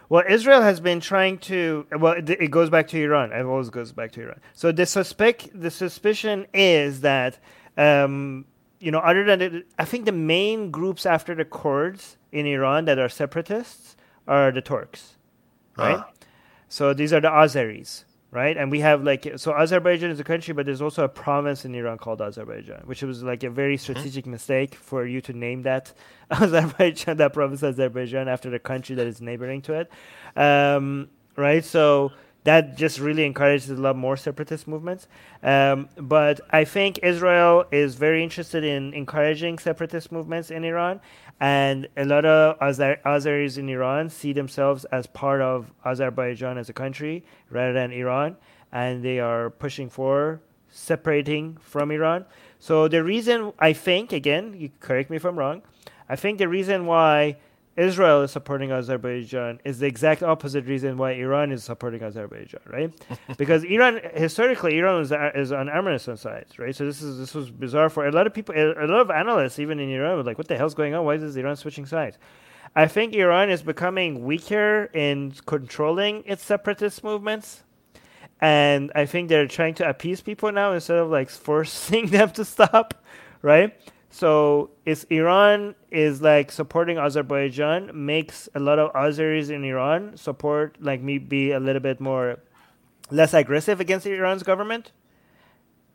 Well, Israel has been trying to. Well, it, goes back to Iran. It always goes back to Iran. So the suspect, the suspicion is that, um, you know, other than it, I think the main groups after the Kurds in Iran that are separatists are the Turks, right? Uh-huh. So these are the Azeris right? And we have like so Azerbaijan is a country, but there's also a province in Iran called Azerbaijan, which was like a very mm-hmm. strategic mistake for you to name that Azerbaijan, that province Azerbaijan, after the country that is neighboring to it, um, right? So that just really encourages a lot more separatist movements. Um, but I think Israel is very interested in encouraging separatist movements in Iran, and a lot of Azer- Azeris in Iran see themselves as part of Azerbaijan as a country rather than Iran, and they are pushing for separating from Iran. So the reason I think, again, you correct me if I'm wrong, I think the reason why Israel is supporting Azerbaijan is the exact opposite reason why Iran is supporting Azerbaijan, right? because Iran historically Iran is, is on Armenian side, right? So this is this was bizarre for a lot of people, a lot of analysts even in Iran were like, "What the hell's going on? Why is Iran switching sides?" I think Iran is becoming weaker in controlling its separatist movements. And I think they're trying to appease people now instead of like forcing them to stop, right? So is Iran is like supporting Azerbaijan makes a lot of Azeris in Iran support like me be a little bit more less aggressive against Iran's government,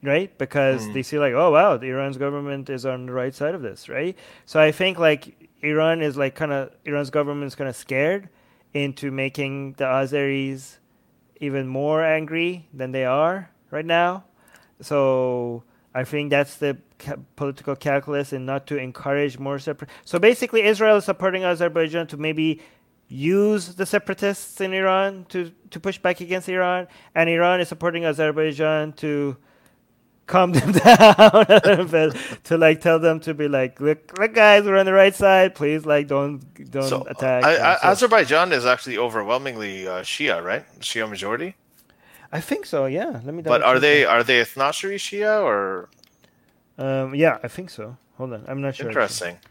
right? Because mm. they see like, oh wow, the Iran's government is on the right side of this, right? So I think like Iran is like kind of Iran's government is kind of scared into making the Azeris even more angry than they are right now. So I think that's the ca- political calculus and not to encourage more separate. So basically, Israel is supporting Azerbaijan to maybe use the separatists in Iran to, to push back against Iran, and Iran is supporting Azerbaijan to calm them down to like tell them to be like, look, look, guys, we're on the right side. Please, like, don't don't so, attack. I, I, so, Azerbaijan is actually overwhelmingly uh, Shia, right? Shia majority. I think so. Yeah. Let me. But are they are they Ithna Ashari Shia or? Um, yeah, I think so. Hold on, I'm not sure. Interesting. Actually.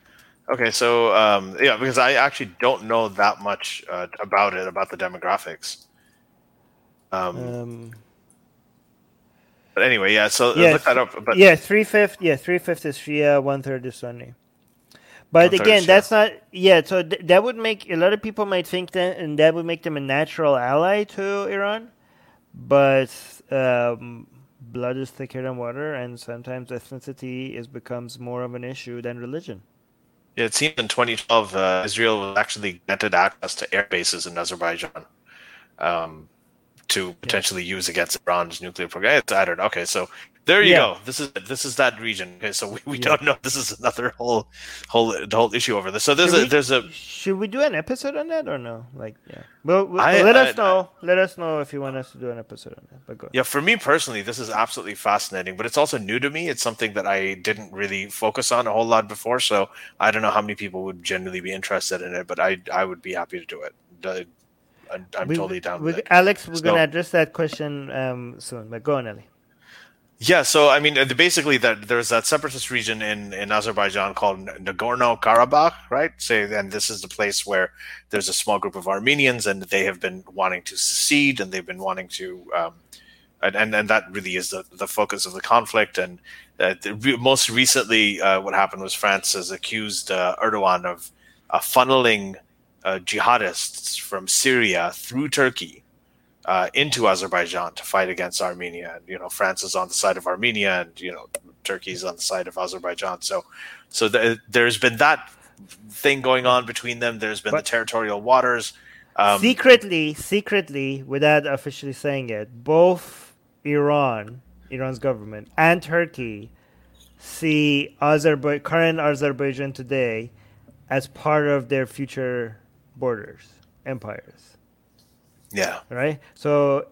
Okay, so um, yeah, because I actually don't know that much uh, about it about the demographics. Um, um, but anyway, yeah. So yeah, look that up. But yeah, three fifth. Yeah, three fifth is Shia, one third is Sunni. But again, that's not yeah. So th- that would make a lot of people might think that, and that would make them a natural ally to Iran but um, blood is thicker than water, and sometimes ethnicity is becomes more of an issue than religion. Yeah, it seems in 2012, uh, Israel was actually granted access to air bases in Azerbaijan. Um, to potentially yeah. use against Iran's nuclear program. I don't know. Okay, so there you yeah. go. This is this is that region. Okay, so we, we yeah. don't know. This is another whole whole the whole issue over this. So there's should a we, there's a. Should we do an episode on that or no? Like yeah. Well, I, let I, us know. I, let us know if you want us to do an episode on that. But go. Yeah, for me personally, this is absolutely fascinating. But it's also new to me. It's something that I didn't really focus on a whole lot before. So I don't know how many people would genuinely be interested in it. But I I would be happy to do it. I'm, I'm we, totally down we, with it. Alex, we're so, going to address that question um, soon. But go on, Ali. Yeah, so I mean, basically, that there's that separatist region in, in Azerbaijan called Nagorno Karabakh, right? So, and this is the place where there's a small group of Armenians, and they have been wanting to secede, and they've been wanting to, um, and, and, and that really is the the focus of the conflict. And uh, the, most recently, uh, what happened was France has accused uh, Erdogan of uh, funneling uh, jihadists from Syria through Turkey uh, into Azerbaijan to fight against Armenia. And, you know, France is on the side of Armenia, and you know, Turkey's on the side of Azerbaijan. So, so the, there's been that thing going on between them. There's been but the territorial waters. Um, secretly, secretly, without officially saying it, both Iran, Iran's government, and Turkey see Azerbaijan, current Azerbaijan today as part of their future borders, empires. Yeah. Right? So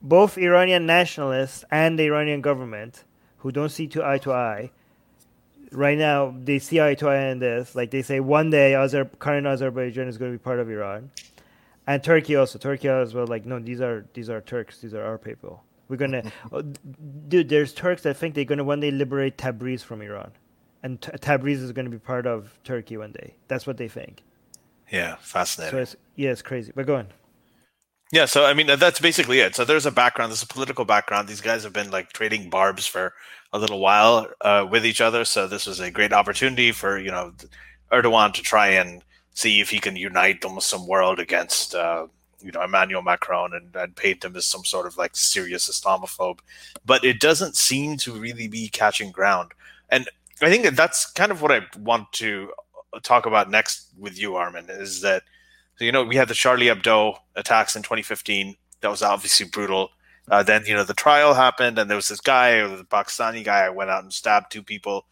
both Iranian nationalists and the Iranian government, who don't see to eye to eye, right now they see eye to eye in this. Like they say, one day Azer- current Azerbaijan is going to be part of Iran, and Turkey also. Turkey as well. Like no, these are these are Turks. These are our people. We're gonna, oh, dude. There's Turks that think they're gonna one day liberate Tabriz from Iran, and T- Tabriz is going to be part of Turkey one day. That's what they think. Yeah, fascinating. So it's, yeah, it's crazy. But go on. Yeah, so I mean that's basically it. So there's a background, there's a political background. These guys have been like trading barbs for a little while uh, with each other. So this was a great opportunity for you know Erdogan to try and see if he can unite the Muslim world against uh, you know Emmanuel Macron and, and paint him as some sort of like serious Islamophobe. But it doesn't seem to really be catching ground. And I think that that's kind of what I want to talk about next with you, Armin, is that so, you know we had the Charlie Hebdo attacks in 2015. That was obviously brutal. Uh, then you know the trial happened, and there was this guy, the Pakistani guy, went out and stabbed two people.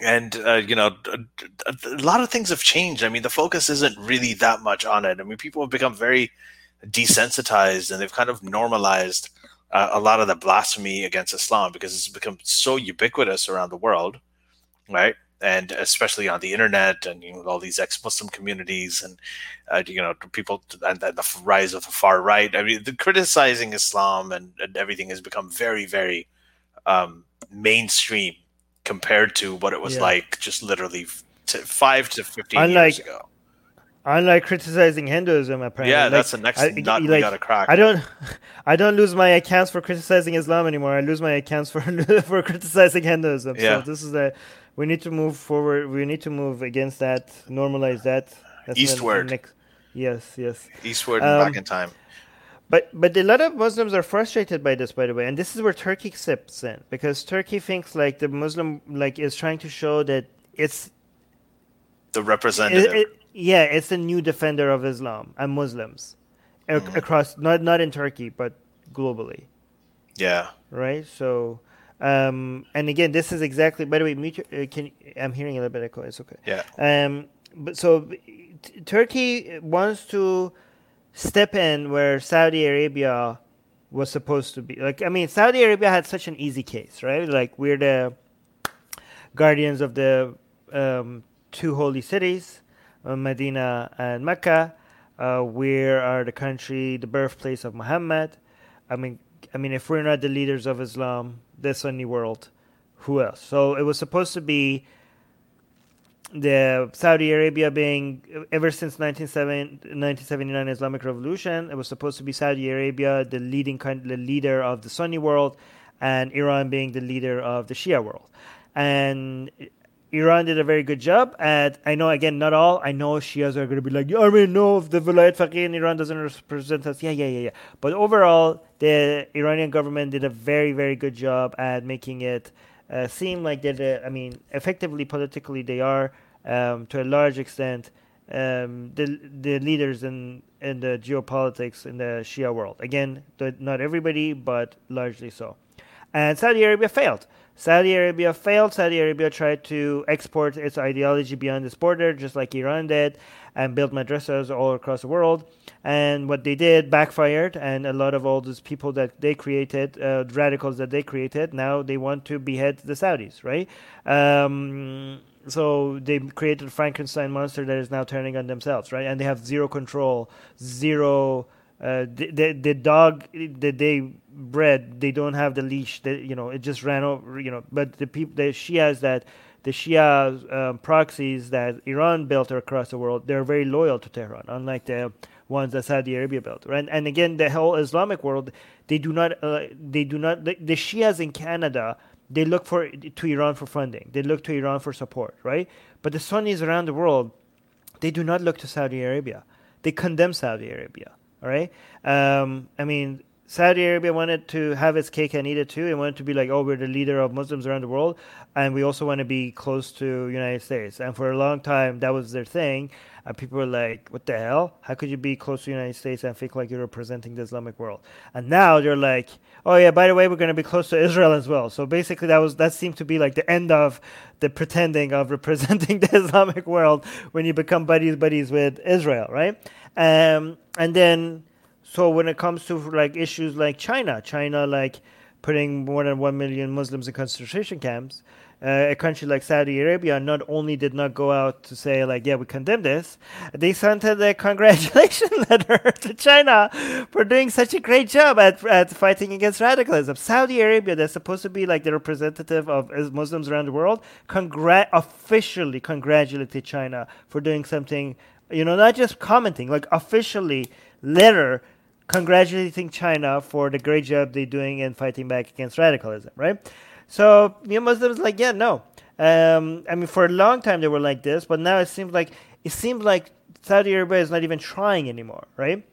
And uh, you know, a, a, lot of things have changed. I mean, the focus isn't really that much on it. I mean, people have become very desensitized, and they've kind of normalized uh, a lot of the blasphemy against Islam because it's become so ubiquitous around the world, right? And especially on the internet and you know all these ex-Muslim communities and uh, you know people and, and, the rise of the far right. I mean, the criticizing Islam and, and everything has become very, very um, mainstream compared to what it was yeah. like just literally t- five to fifteen unlike, years ago. Unlike criticizing Hinduism, apparently. Yeah, like, that's the next I, nut we like, gotta crack. I don't, I don't lose my accounts for criticizing Islam anymore. I lose my accounts for for criticizing Hinduism. Yeah. So this is the, we need to move forward. We need to move against that, normalize that. That's Eastward. next- yes, yes. Eastward and Um, back in time. But but a lot of Muslims are frustrated by this, by the way, and this is where Turkey steps in because Turkey thinks like the Muslim like is trying to show that it's The it, representative. it, yeah, it's a new defender of Islam and Muslims ac- across not not in Turkey but globally, yeah. right? So, um, and again, this is exactly. By the way, mute uh, can I'm hearing a little bit echo. It's okay. Yeah. Um, but so t- Turkey wants to step in where Saudi Arabia was supposed to be. Like, I mean, Saudi Arabia had such an easy case, right? Like, we're the guardians of the um, two holy cities, Medina and Mecca. Uh, we are the country, the birthplace of Muhammad. I mean, I mean, if we're not the leaders of Islam, the Sunni world, who else? So it was supposed to be the Saudi Arabia being ever since 1979 Islamic Revolution, it was supposed to be Saudi Arabia the leading the leader of the Sunni world, and Iran being the leader of the Shia world. And Iran did a very good job at. I know again, not all. I know Shias are going to be like, I mean, no, if the Vilayat Faqih in Iran doesn't represent us. Yeah, yeah, yeah, yeah. But overall, the Iranian government did a very, very good job at making it uh, seem like they're. The, I mean, effectively politically, they are um, to a large extent um, the the leaders in in the geopolitics in the Shia world. Again, not everybody, but largely so. And Saudi Arabia failed. Saudi Arabia failed. Saudi Arabia tried to export its ideology beyond its border, just like Iran did, and built madrasas all across the world. And what they did backfired, and a lot of all those people that they created, uh, radicals that they created, now they want to behead the Saudis, right? Um, so they created a Frankenstein monster that is now turning on themselves, right? And they have zero control, zero. Uh, the, the the dog that they bred, they don't have the leash. That you know, it just ran over. You know, but the people, the Shias that the Shia um, proxies that Iran built across the world, they're very loyal to Tehran, unlike the ones that Saudi Arabia built. Right? And again, the whole Islamic world, they do not, uh, they do not. The, the Shias in Canada, they look for to Iran for funding. They look to Iran for support, right? But the Sunnis around the world, they do not look to Saudi Arabia. They condemn Saudi Arabia. All right. Um, I mean, Saudi Arabia wanted to have its cake and eat it too. It wanted to be like, oh, we're the leader of Muslims around the world, and we also want to be close to United States. And for a long time, that was their thing. And people were like, what the hell? How could you be close to United States and think like you're representing the Islamic world? And now they're like, oh yeah, by the way, we're going to be close to Israel as well. So basically, that was that seemed to be like the end of the pretending of representing the Islamic world when you become buddies buddies with Israel, right? Um, and then, so when it comes to like issues like China, China like putting more than one million Muslims in concentration camps, uh, a country like Saudi Arabia not only did not go out to say like, yeah, we condemn this, they sent a congratulation letter to China for doing such a great job at, at fighting against radicalism. Saudi Arabia, that's supposed to be like the representative of Muslims around the world, congrat officially congratulated China for doing something you know, not just commenting, like officially letter congratulating China for the great job they're doing in fighting back against radicalism, right? So, you Muslims like, yeah, no. Um, I mean, for a long time they were like this, but now it seems like it seems like Saudi Arabia is not even trying anymore, right?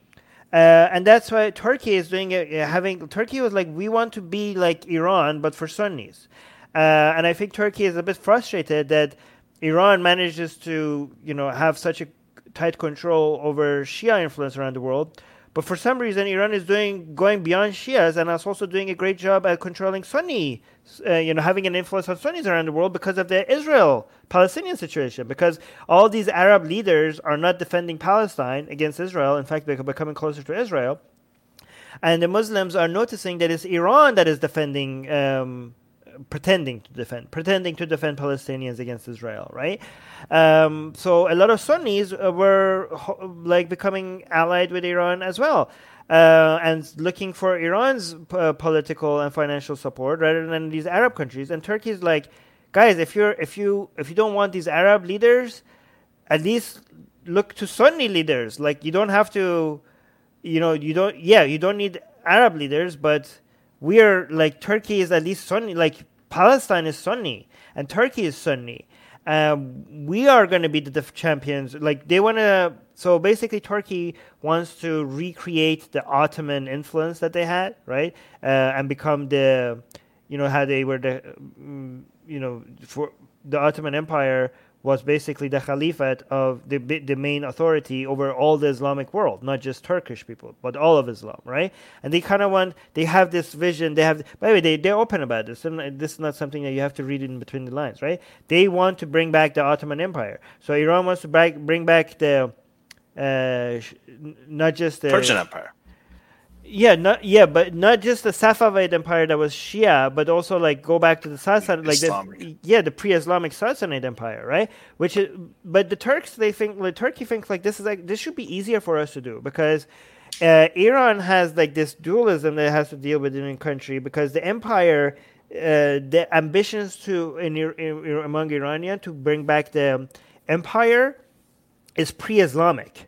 Uh, and that's why Turkey is doing it. Having Turkey was like, we want to be like Iran, but for Sunnis. Uh, and I think Turkey is a bit frustrated that Iran manages to, you know, have such a tight control over Shia influence around the world. But for some reason, Iran is doing going beyond Shias and is also doing a great job at controlling Sunni, uh, you know, having an influence on Sunnis around the world because of the Israel-Palestinian situation. Because all these Arab leaders are not defending Palestine against Israel. In fact, they're becoming closer to Israel. And the Muslims are noticing that it's Iran that is defending um, pretending to defend, pretending to defend Palestinians against Israel, right? Um, so a lot of Sunnis uh, were like becoming allied with Iran as well. Uh, and looking for Iran's uh, political and financial support rather than these Arab countries. And Turkey's like, guys, if you're if you if you don't want these Arab leaders, at least look to Sunni leaders. Like you don't have to, you know, you don't. Yeah, you don't need Arab leaders, but we are like Turkey is at least Sunni. Like Palestine is Sunni, and Turkey is Sunni. Um, we are going to be the champions. Like they want to. So basically, Turkey wants to recreate the Ottoman influence that they had, right? Uh, and become the, you know, how they were the, mm, you know, for the Ottoman Empire was basically the caliphate of the the main authority over all the Islamic world, not just Turkish people, but all of Islam, right? And they kind of want they have this vision. They have, by the way, they they're open about this, and this is not something that you have to read in between the lines, right? They want to bring back the Ottoman Empire. So Iran wants to bring back the, uh, not just the Persian Empire. Yeah, not yeah, but not just the Safavid empire that was Shia, but also like go back to the Sassanid, like the, yeah, the pre-Islamic Sassanid empire, right? Which is, but the Turks they think, like Turkey thinks like this is like this should be easier for us to do because uh, Iran has like this dualism that it has to deal with in a country because the empire, uh, the ambitions to in, in, in, among Iranian to bring back the empire is pre-Islamic,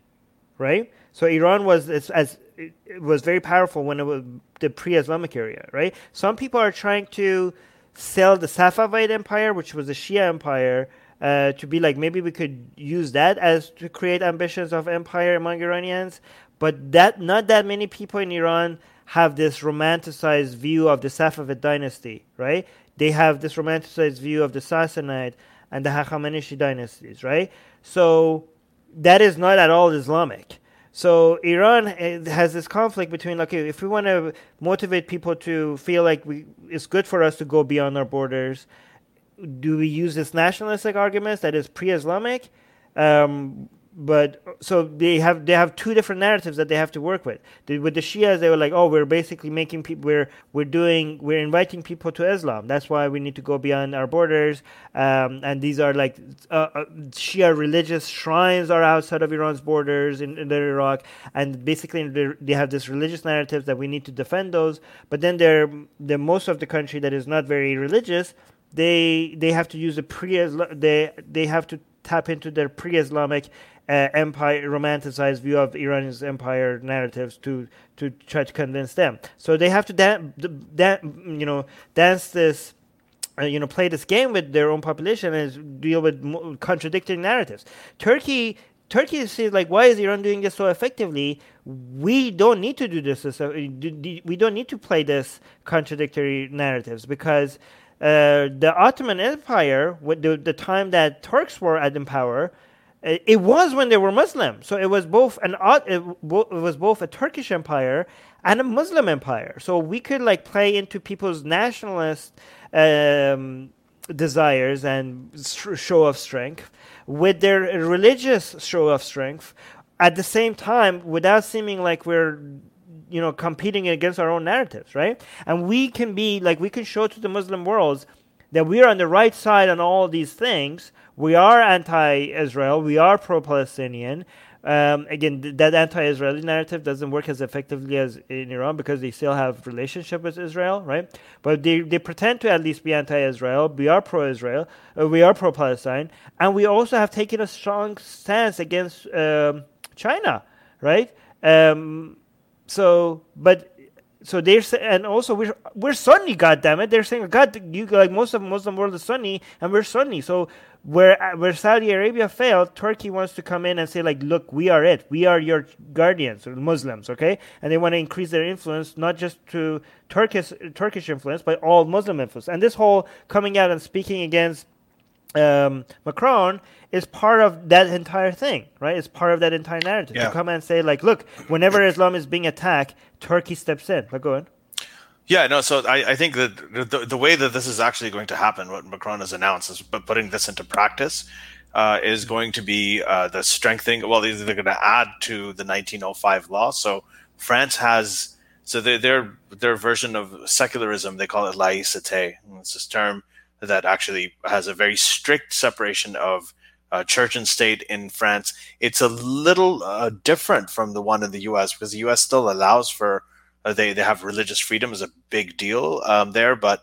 right? So Iran was as, as it was very powerful when it was the pre-Islamic area, right? Some people are trying to sell the Safavid Empire, which was the Shia Empire, uh, to be like maybe we could use that as to create ambitions of empire among Iranians, but that not that many people in Iran have this romanticized view of the Safavid dynasty, right? They have this romanticized view of the Sassanid and the Hachemenishi dynasties, right? So that is not at all Islamic. So Iran eh, has this conflict between okay, if we want to motivate people to feel like we, it's good for us to go beyond our borders, do we use this nationalistic arguments that is pre-Islamic? Um, but so they have they have two different narratives that they have to work with. The, with the Shias, they were like, oh, we're basically making people we're we're doing we're inviting people to Islam. That's why we need to go beyond our borders. Um, and these are like uh, uh, Shia religious shrines are outside of Iran's borders in, in Iraq, and basically they have this religious narrative that we need to defend those. But then they're the most of the country that is not very religious. They they have to use a pre they they have to tap into their pre-Islamic uh, empire romanticized view of Iran's empire narratives to to try to convince them. So they have to dan- dan- you know dance this. Uh, you know, play this game with their own population and deal with contradicting narratives. Turkey Turkey says like, why is Iran doing this so effectively? We don't need to do this. Uh, we don't need to play this contradictory narratives because uh, the Ottoman Empire, with the, the time that Turks were at in power, it was when they were Muslim. So it was both an it was both a Turkish empire and a Muslim empire. So we could like play into people's nationalist um, desires and show of strength with their religious show of strength at the same time without seeming like we're you know competing against our own narratives right and we can be like we can show to the muslim world that we are on the right side on all these things we are anti-Israel. We are pro-Palestinian. Um, again, th- that anti-Israeli narrative doesn't work as effectively as in Iran because they still have relationship with Israel, right? But they, they pretend to at least be anti-Israel. We are pro-Israel. Uh, we are pro-Palestine, and we also have taken a strong stance against um, China, right? Um, so, but so they're and also we're we're Sunni, goddamn it. They're saying God, you like most of Muslim world is Sunni, and we're Sunni. So where where Saudi Arabia failed, Turkey wants to come in and say like, look, we are it. We are your guardians, Muslims, okay? And they want to increase their influence not just to Turkish Turkish influence, but all Muslim influence. And this whole coming out and speaking against um, Macron is part of that entire thing, right? It's part of that entire narrative yeah. to come and say like, look, whenever Islam is being attacked, Turkey steps in. But go on. Yeah, no. So I, I think that the, the way that this is actually going to happen, what Macron has announced, is putting this into practice, uh, is going to be uh, the strengthening. Well, they're, they're going to add to the 1905 law. So France has so their their their version of secularism. They call it laïcité. It's this term that actually has a very strict separation of uh, church and state in France. It's a little uh, different from the one in the U.S. because the U.S. still allows for they they have religious freedom is a big deal um, there, but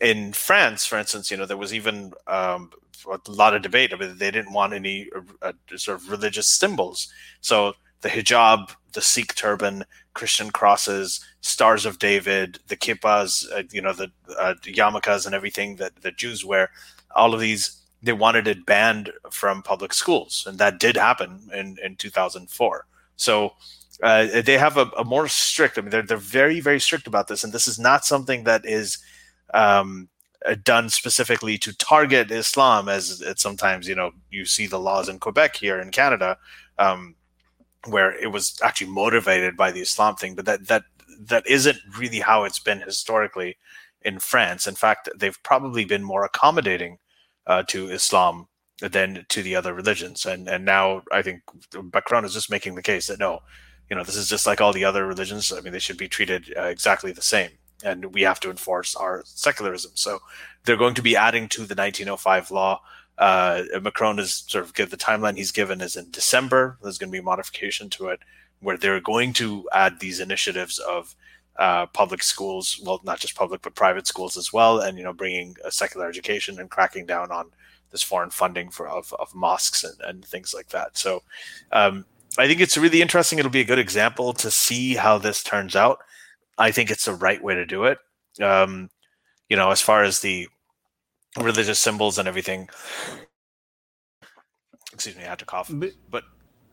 in France, for instance, you know there was even um, a lot of debate. I mean, they didn't want any uh, sort of religious symbols. So the hijab, the Sikh turban, Christian crosses, stars of David, the kippas, uh, you know, the, uh, the yarmulkes and everything that the Jews wear, all of these, they wanted it banned from public schools. And that did happen in, in 2004. So uh, they have a, a, more strict, I mean, they're, they're very, very strict about this. And this is not something that is um, uh, done specifically to target Islam, as it sometimes, you know, you see the laws in Quebec here in Canada. Um, where it was actually motivated by the Islam thing, but that that that isn't really how it's been historically in France. In fact, they've probably been more accommodating uh, to Islam than to the other religions. And and now I think Macron is just making the case that no, you know, this is just like all the other religions. I mean, they should be treated uh, exactly the same, and we have to enforce our secularism. So they're going to be adding to the 1905 law uh, Macron is sort of give the timeline he's given is in December. There's going to be a modification to it where they're going to add these initiatives of uh, public schools, well, not just public but private schools as well, and you know, bringing a secular education and cracking down on this foreign funding for of, of mosques and, and things like that. So, um, I think it's really interesting. It'll be a good example to see how this turns out. I think it's the right way to do it. Um, you know, as far as the religious symbols and everything. Excuse me, I had to cough. But, but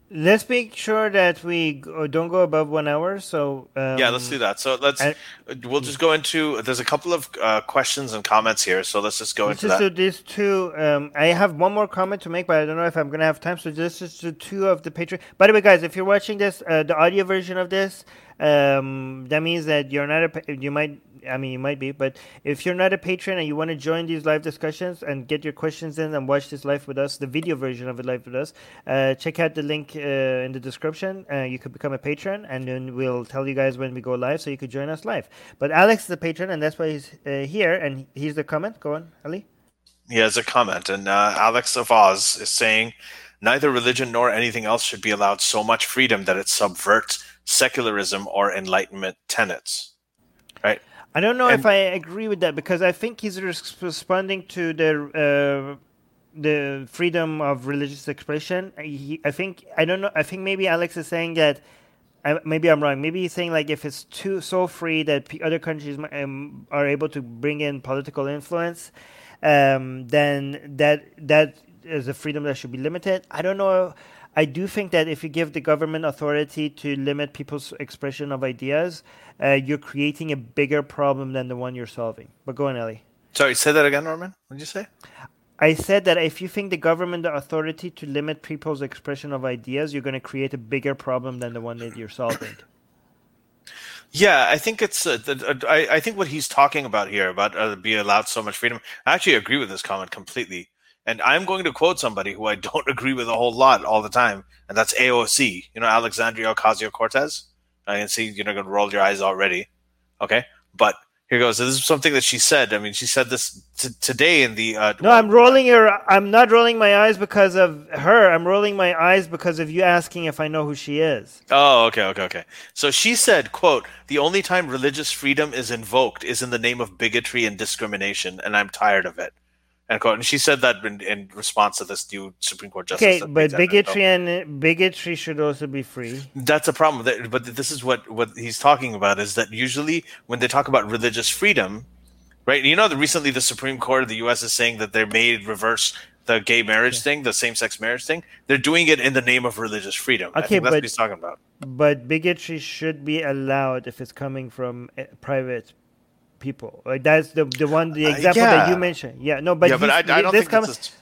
let's make sure that we don't go above one hour. So um, yeah, let's do that. So let's I, we'll just go into. There's a couple of uh, questions and comments here, so let's just go let's into just that. Do these two. Um, I have one more comment to make, but I don't know if I'm going to have time. So this is the two of the Patreon. By the way, guys, if you're watching this, uh, the audio version of this, um, that means that you're not a. You might I mean, you might be, but if you're not a patron and you want to join these live discussions and get your questions in and watch this live with us, the video version of it live with us, uh, check out the link uh, in the description. Uh, you could become a patron, and then we'll tell you guys when we go live, so you could join us live. But Alex is a patron, and that's why he's uh, here. And here's the comment. Go on, Ali. He has a comment, and uh, Alex of Oz is saying, "Neither religion nor anything else should be allowed so much freedom that it subverts secularism or Enlightenment tenets." Right. I don't know and, if I agree with that because I think he's responding to the uh, the freedom of religious expression. He, I think I don't know. I think maybe Alex is saying that. Uh, maybe I'm wrong. Maybe he's saying like if it's too so free that p- other countries um, are able to bring in political influence, um, then that that is a freedom that should be limited. I don't know. I do think that if you give the government authority to limit people's expression of ideas, uh, you're creating a bigger problem than the one you're solving. But go on, Ali. Sorry, say that again, Norman. What did you say? I said that if you think the government the authority to limit people's expression of ideas, you're going to create a bigger problem than the one that you're solving. Yeah, I think it's. Uh, the, uh, I, I, think what he's talking about here about uh, be allowed so much freedom. I actually agree with this comment completely. And I'm going to quote somebody who I don't agree with a whole lot all the time, and that's AOC. You know, Alexandria Ocasio Cortez. I can see you're not going to roll your eyes already. Okay, but here goes. This is something that she said. I mean, she said this t- today in the. Uh, no, I'm rolling your. I'm not rolling my eyes because of her. I'm rolling my eyes because of you asking if I know who she is. Oh, okay, okay, okay. So she said, "quote The only time religious freedom is invoked is in the name of bigotry and discrimination, and I'm tired of it." And, and she said that in, in, response to this new Supreme Court justice. Okay, but bigotry and bigotry should also be free. That's a problem. But this is what what he's talking about is that usually when they talk about religious freedom, right? You know, that recently the Supreme Court of the U.S. is saying that they made reverse the gay marriage thing, the same-sex marriage thing. They're doing it in the name of religious freedom. Okay, that's but, what he's talking about. But bigotry should be allowed if it's coming from eh, private people. Like that's the the one the uh, example uh, yeah. that you mentioned. Yeah, no, but yeah, but I, I don't think comes, this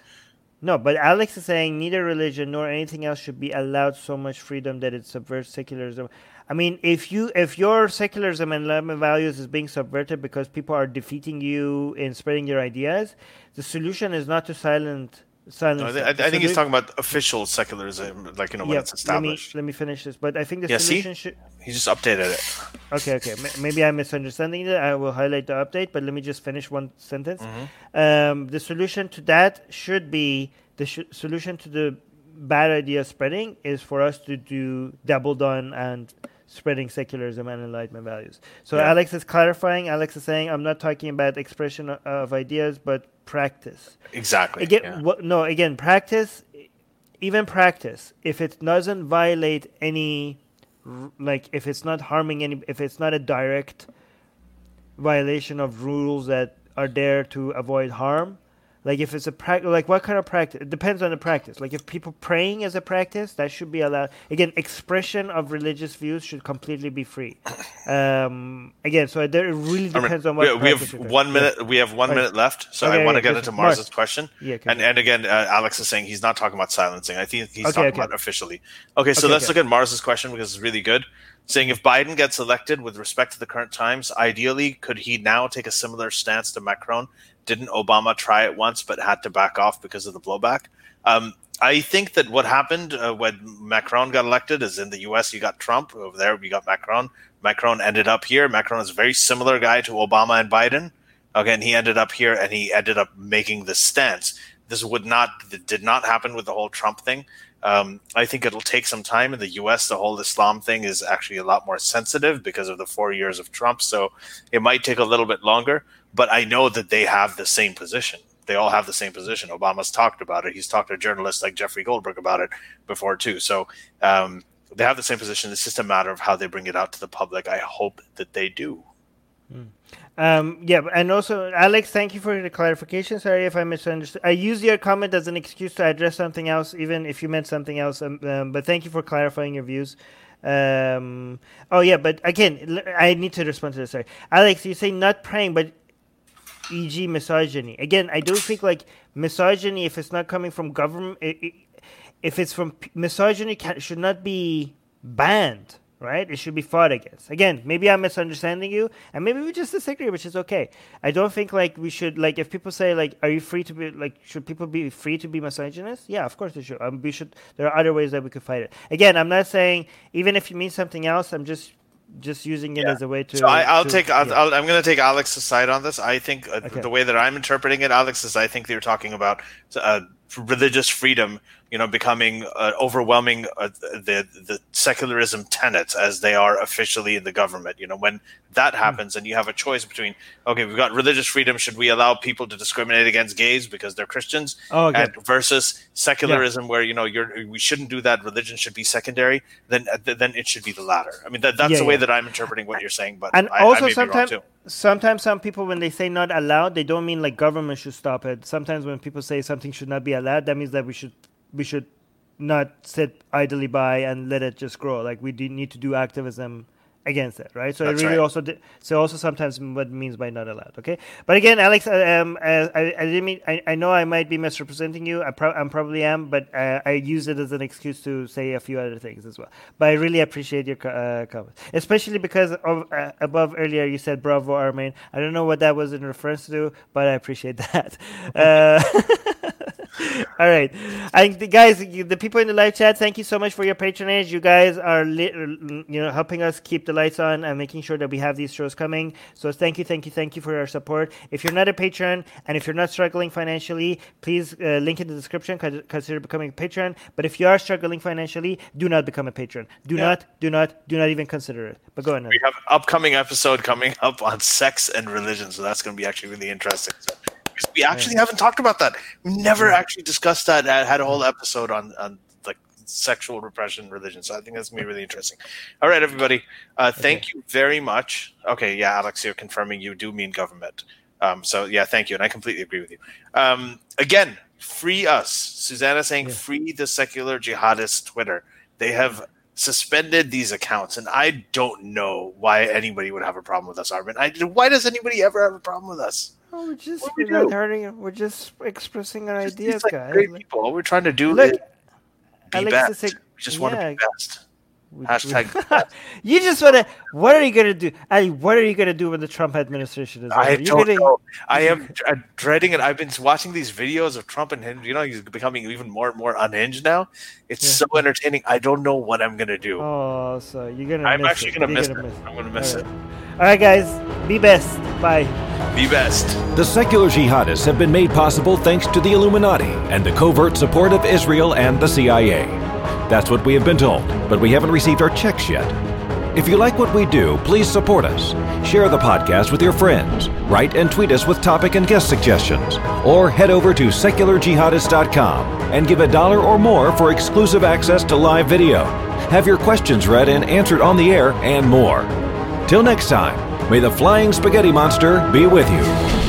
No, but Alex is saying neither religion nor anything else should be allowed so much freedom that it subverts secularism. I mean, if you if your secularism and values is being subverted because people are defeating you in spreading your ideas, the solution is not to silence silence. No, I, I, think he's talking about official secularism, like you know when yeah, it's established. Let me, let me finish this, but I think the yeah, solution see? should. He just updated it. Okay, okay. Maybe I'm misunderstanding it. I will highlight the update, but let me just finish one sentence. Mm-hmm. Um, the solution to that should be the sh- solution to the bad idea spreading is for us to do double down and spreading secularism and enlightenment values. So yeah. Alex is clarifying. Alex is saying, I'm not talking about expression of ideas, but practice. Exactly. Again, yeah. no, again, practice, even practice, if it doesn't violate any, like, if it's not harming any, if it's not a direct violation of rules that are there to avoid harm, like if it's a practice, like what kind of practice? It depends on the practice. Like if people praying as a practice, that should be allowed. Again, expression of religious views should completely be free. Um, again, so it really I mean, depends on what. we, we have one Yeah. minute. We have one minute left, so Okay, I want to okay, get into. Mars's question. Yeah, and and again, uh, Alex is saying he's not talking about silencing. I think he's Okay, talking okay. about officially. Okay, so Okay, let's look at Mars's question because it's really good. Saying if Biden gets elected with respect to the current times, ideally, could he now take a similar stance to Macron? Didn't Obama try it once but had to back off because of the blowback? Um, I think that what happened uh, when Macron got elected is in the U.S. you got Trump over there, we got Macron. Macron ended up here. Macron is a very similar guy to Obama and Biden. Again, he ended up here and he ended up making this stance. This would not did not happen with the whole Trump thing. Um, I think it'll take some time in the U.S. The whole Islam thing is actually a lot more sensitive because of the four years of Trump, so it might take a little bit longer. But I know that they have the same position. They all have the same position. Obama's talked about it. He's talked to journalists like Jeffrey Goldberg about it before too. So um, they have the same position. It's just a matter of how they bring it out to the public. I hope that they do. Um, yeah, and also, Alex, thank you for the clarification. Sorry if I misunderstood. I use your comment as an excuse to address something else, even if you meant something else. Um, um, but thank you for clarifying your views. Um, oh yeah, but again, I need to respond to this. Sorry, Alex, you say not praying, but e.g. misogyny. Again, I don't think like misogyny, if it's not coming from government, if it's from misogyny, can, should not be banned, right? It should be fought against. Again, maybe I'm misunderstanding you, and maybe we just disagree, which is okay. I don't think like we should like if people say like, "Are you free to be like? Should people be free to be misogynist?" Yeah, of course they should. Um, we should. There are other ways that we could fight it. Again, I'm not saying even if you mean something else, I'm just just using it Yeah. as a way to. So I, I'll to- take. I'll, I'm going to take Alex's side on this. I think uh, Okay. the way that I'm interpreting it, Alex, is I think they're talking about uh, religious freedom. You know, becoming uh, overwhelming uh, the the secularism tenets as they are officially in the government. You know, when that Hmm. happens and you have a choice between okay, we've got religious freedom. Should we allow people to discriminate against gays because they're Christians? Oh, okay. and versus secularism, where you know you're we shouldn't do that. Religion should be secondary. Then uh, then it should be the latter. I mean, that, that's Yeah, the way yeah. that I'm interpreting what you're saying. But and I, I also may be wrong sometimes too. Sometimes some people when they say not allowed they don't mean like government should stop it. Sometimes when people say something should not be allowed that means that we should we should not sit idly by and let it just grow. Like we do need to do activism against it right? So That's it really right. also di- so also sometimes what means by not allowed okay? But again alex uh, um uh, I, I didn't mean I, I know i might be misrepresenting you. I pro- i'm probably am but uh, i use it as an excuse to say a few other things as well. But i really appreciate your uh, comments especially because of uh, above earlier you said bravo Armin i don't know what that was in reference to but i appreciate that. Uh, all right. I, the guys the people in the live chat thank you so much for your patronage. You guys are li- you know helping us keep the lights on and making sure that we have these shows coming. So thank you thank you thank you for your support. If you're not a patron and if you're not struggling financially please uh, link in the description consider becoming a patron. But if you are struggling financially do not become a patron. Do Yeah. not do not do not even consider it. But go ahead We have an upcoming episode coming up on sex and religion, so that's going to be actually really interesting. So, because we actually haven't talked about that. We never actually discussed that. uh, Had a whole episode on on like sexual repression, religion. So I think that's going to be really interesting. All right, everybody. Uh, thank you very much. Okay, yeah, Alex, you're confirming you do mean government. Um, so yeah, thank you, and I completely agree with you. Um, again, free us. Susanna saying Yeah. free the secular jihadist Twitter. They have suspended these accounts, and I don't know why anybody would have a problem with us, Armin. I, why does anybody ever have a problem with us? Oh, we're just What do we we're not hurting. We're just expressing our Just ideas, like, guys. great people. All we're trying to do Look, is be Alex best. is like- we just want to be best. We- Hashtag we- you just want to. What are you gonna do? I, what are you gonna do when the Trump administration is? I over? You're don't gonna- know. I am dr- uh, dreading it. I've been watching these videos of Trump and him. You know, he's becoming even more and more unhinged now. It's Yeah. so entertaining. I don't know what I'm gonna do. Oh, so you're gonna. I'm miss actually gonna You're miss gonna it. miss I'm gonna miss All it. All right, guys. Be best. Bye. Be best. The secular jihadists have been made possible thanks to the Illuminati and the covert support of Israel and the CIA. That's what we have been told, but we haven't received our checks yet. If you like what we do, please support us. Share the podcast with your friends. Write and tweet us with topic and guest suggestions. Or head over to secularjihadist.com and give a dollar or more for exclusive access to live video. Have your questions read and answered on the air, and more. Till next time, may the flying spaghetti monster be with you.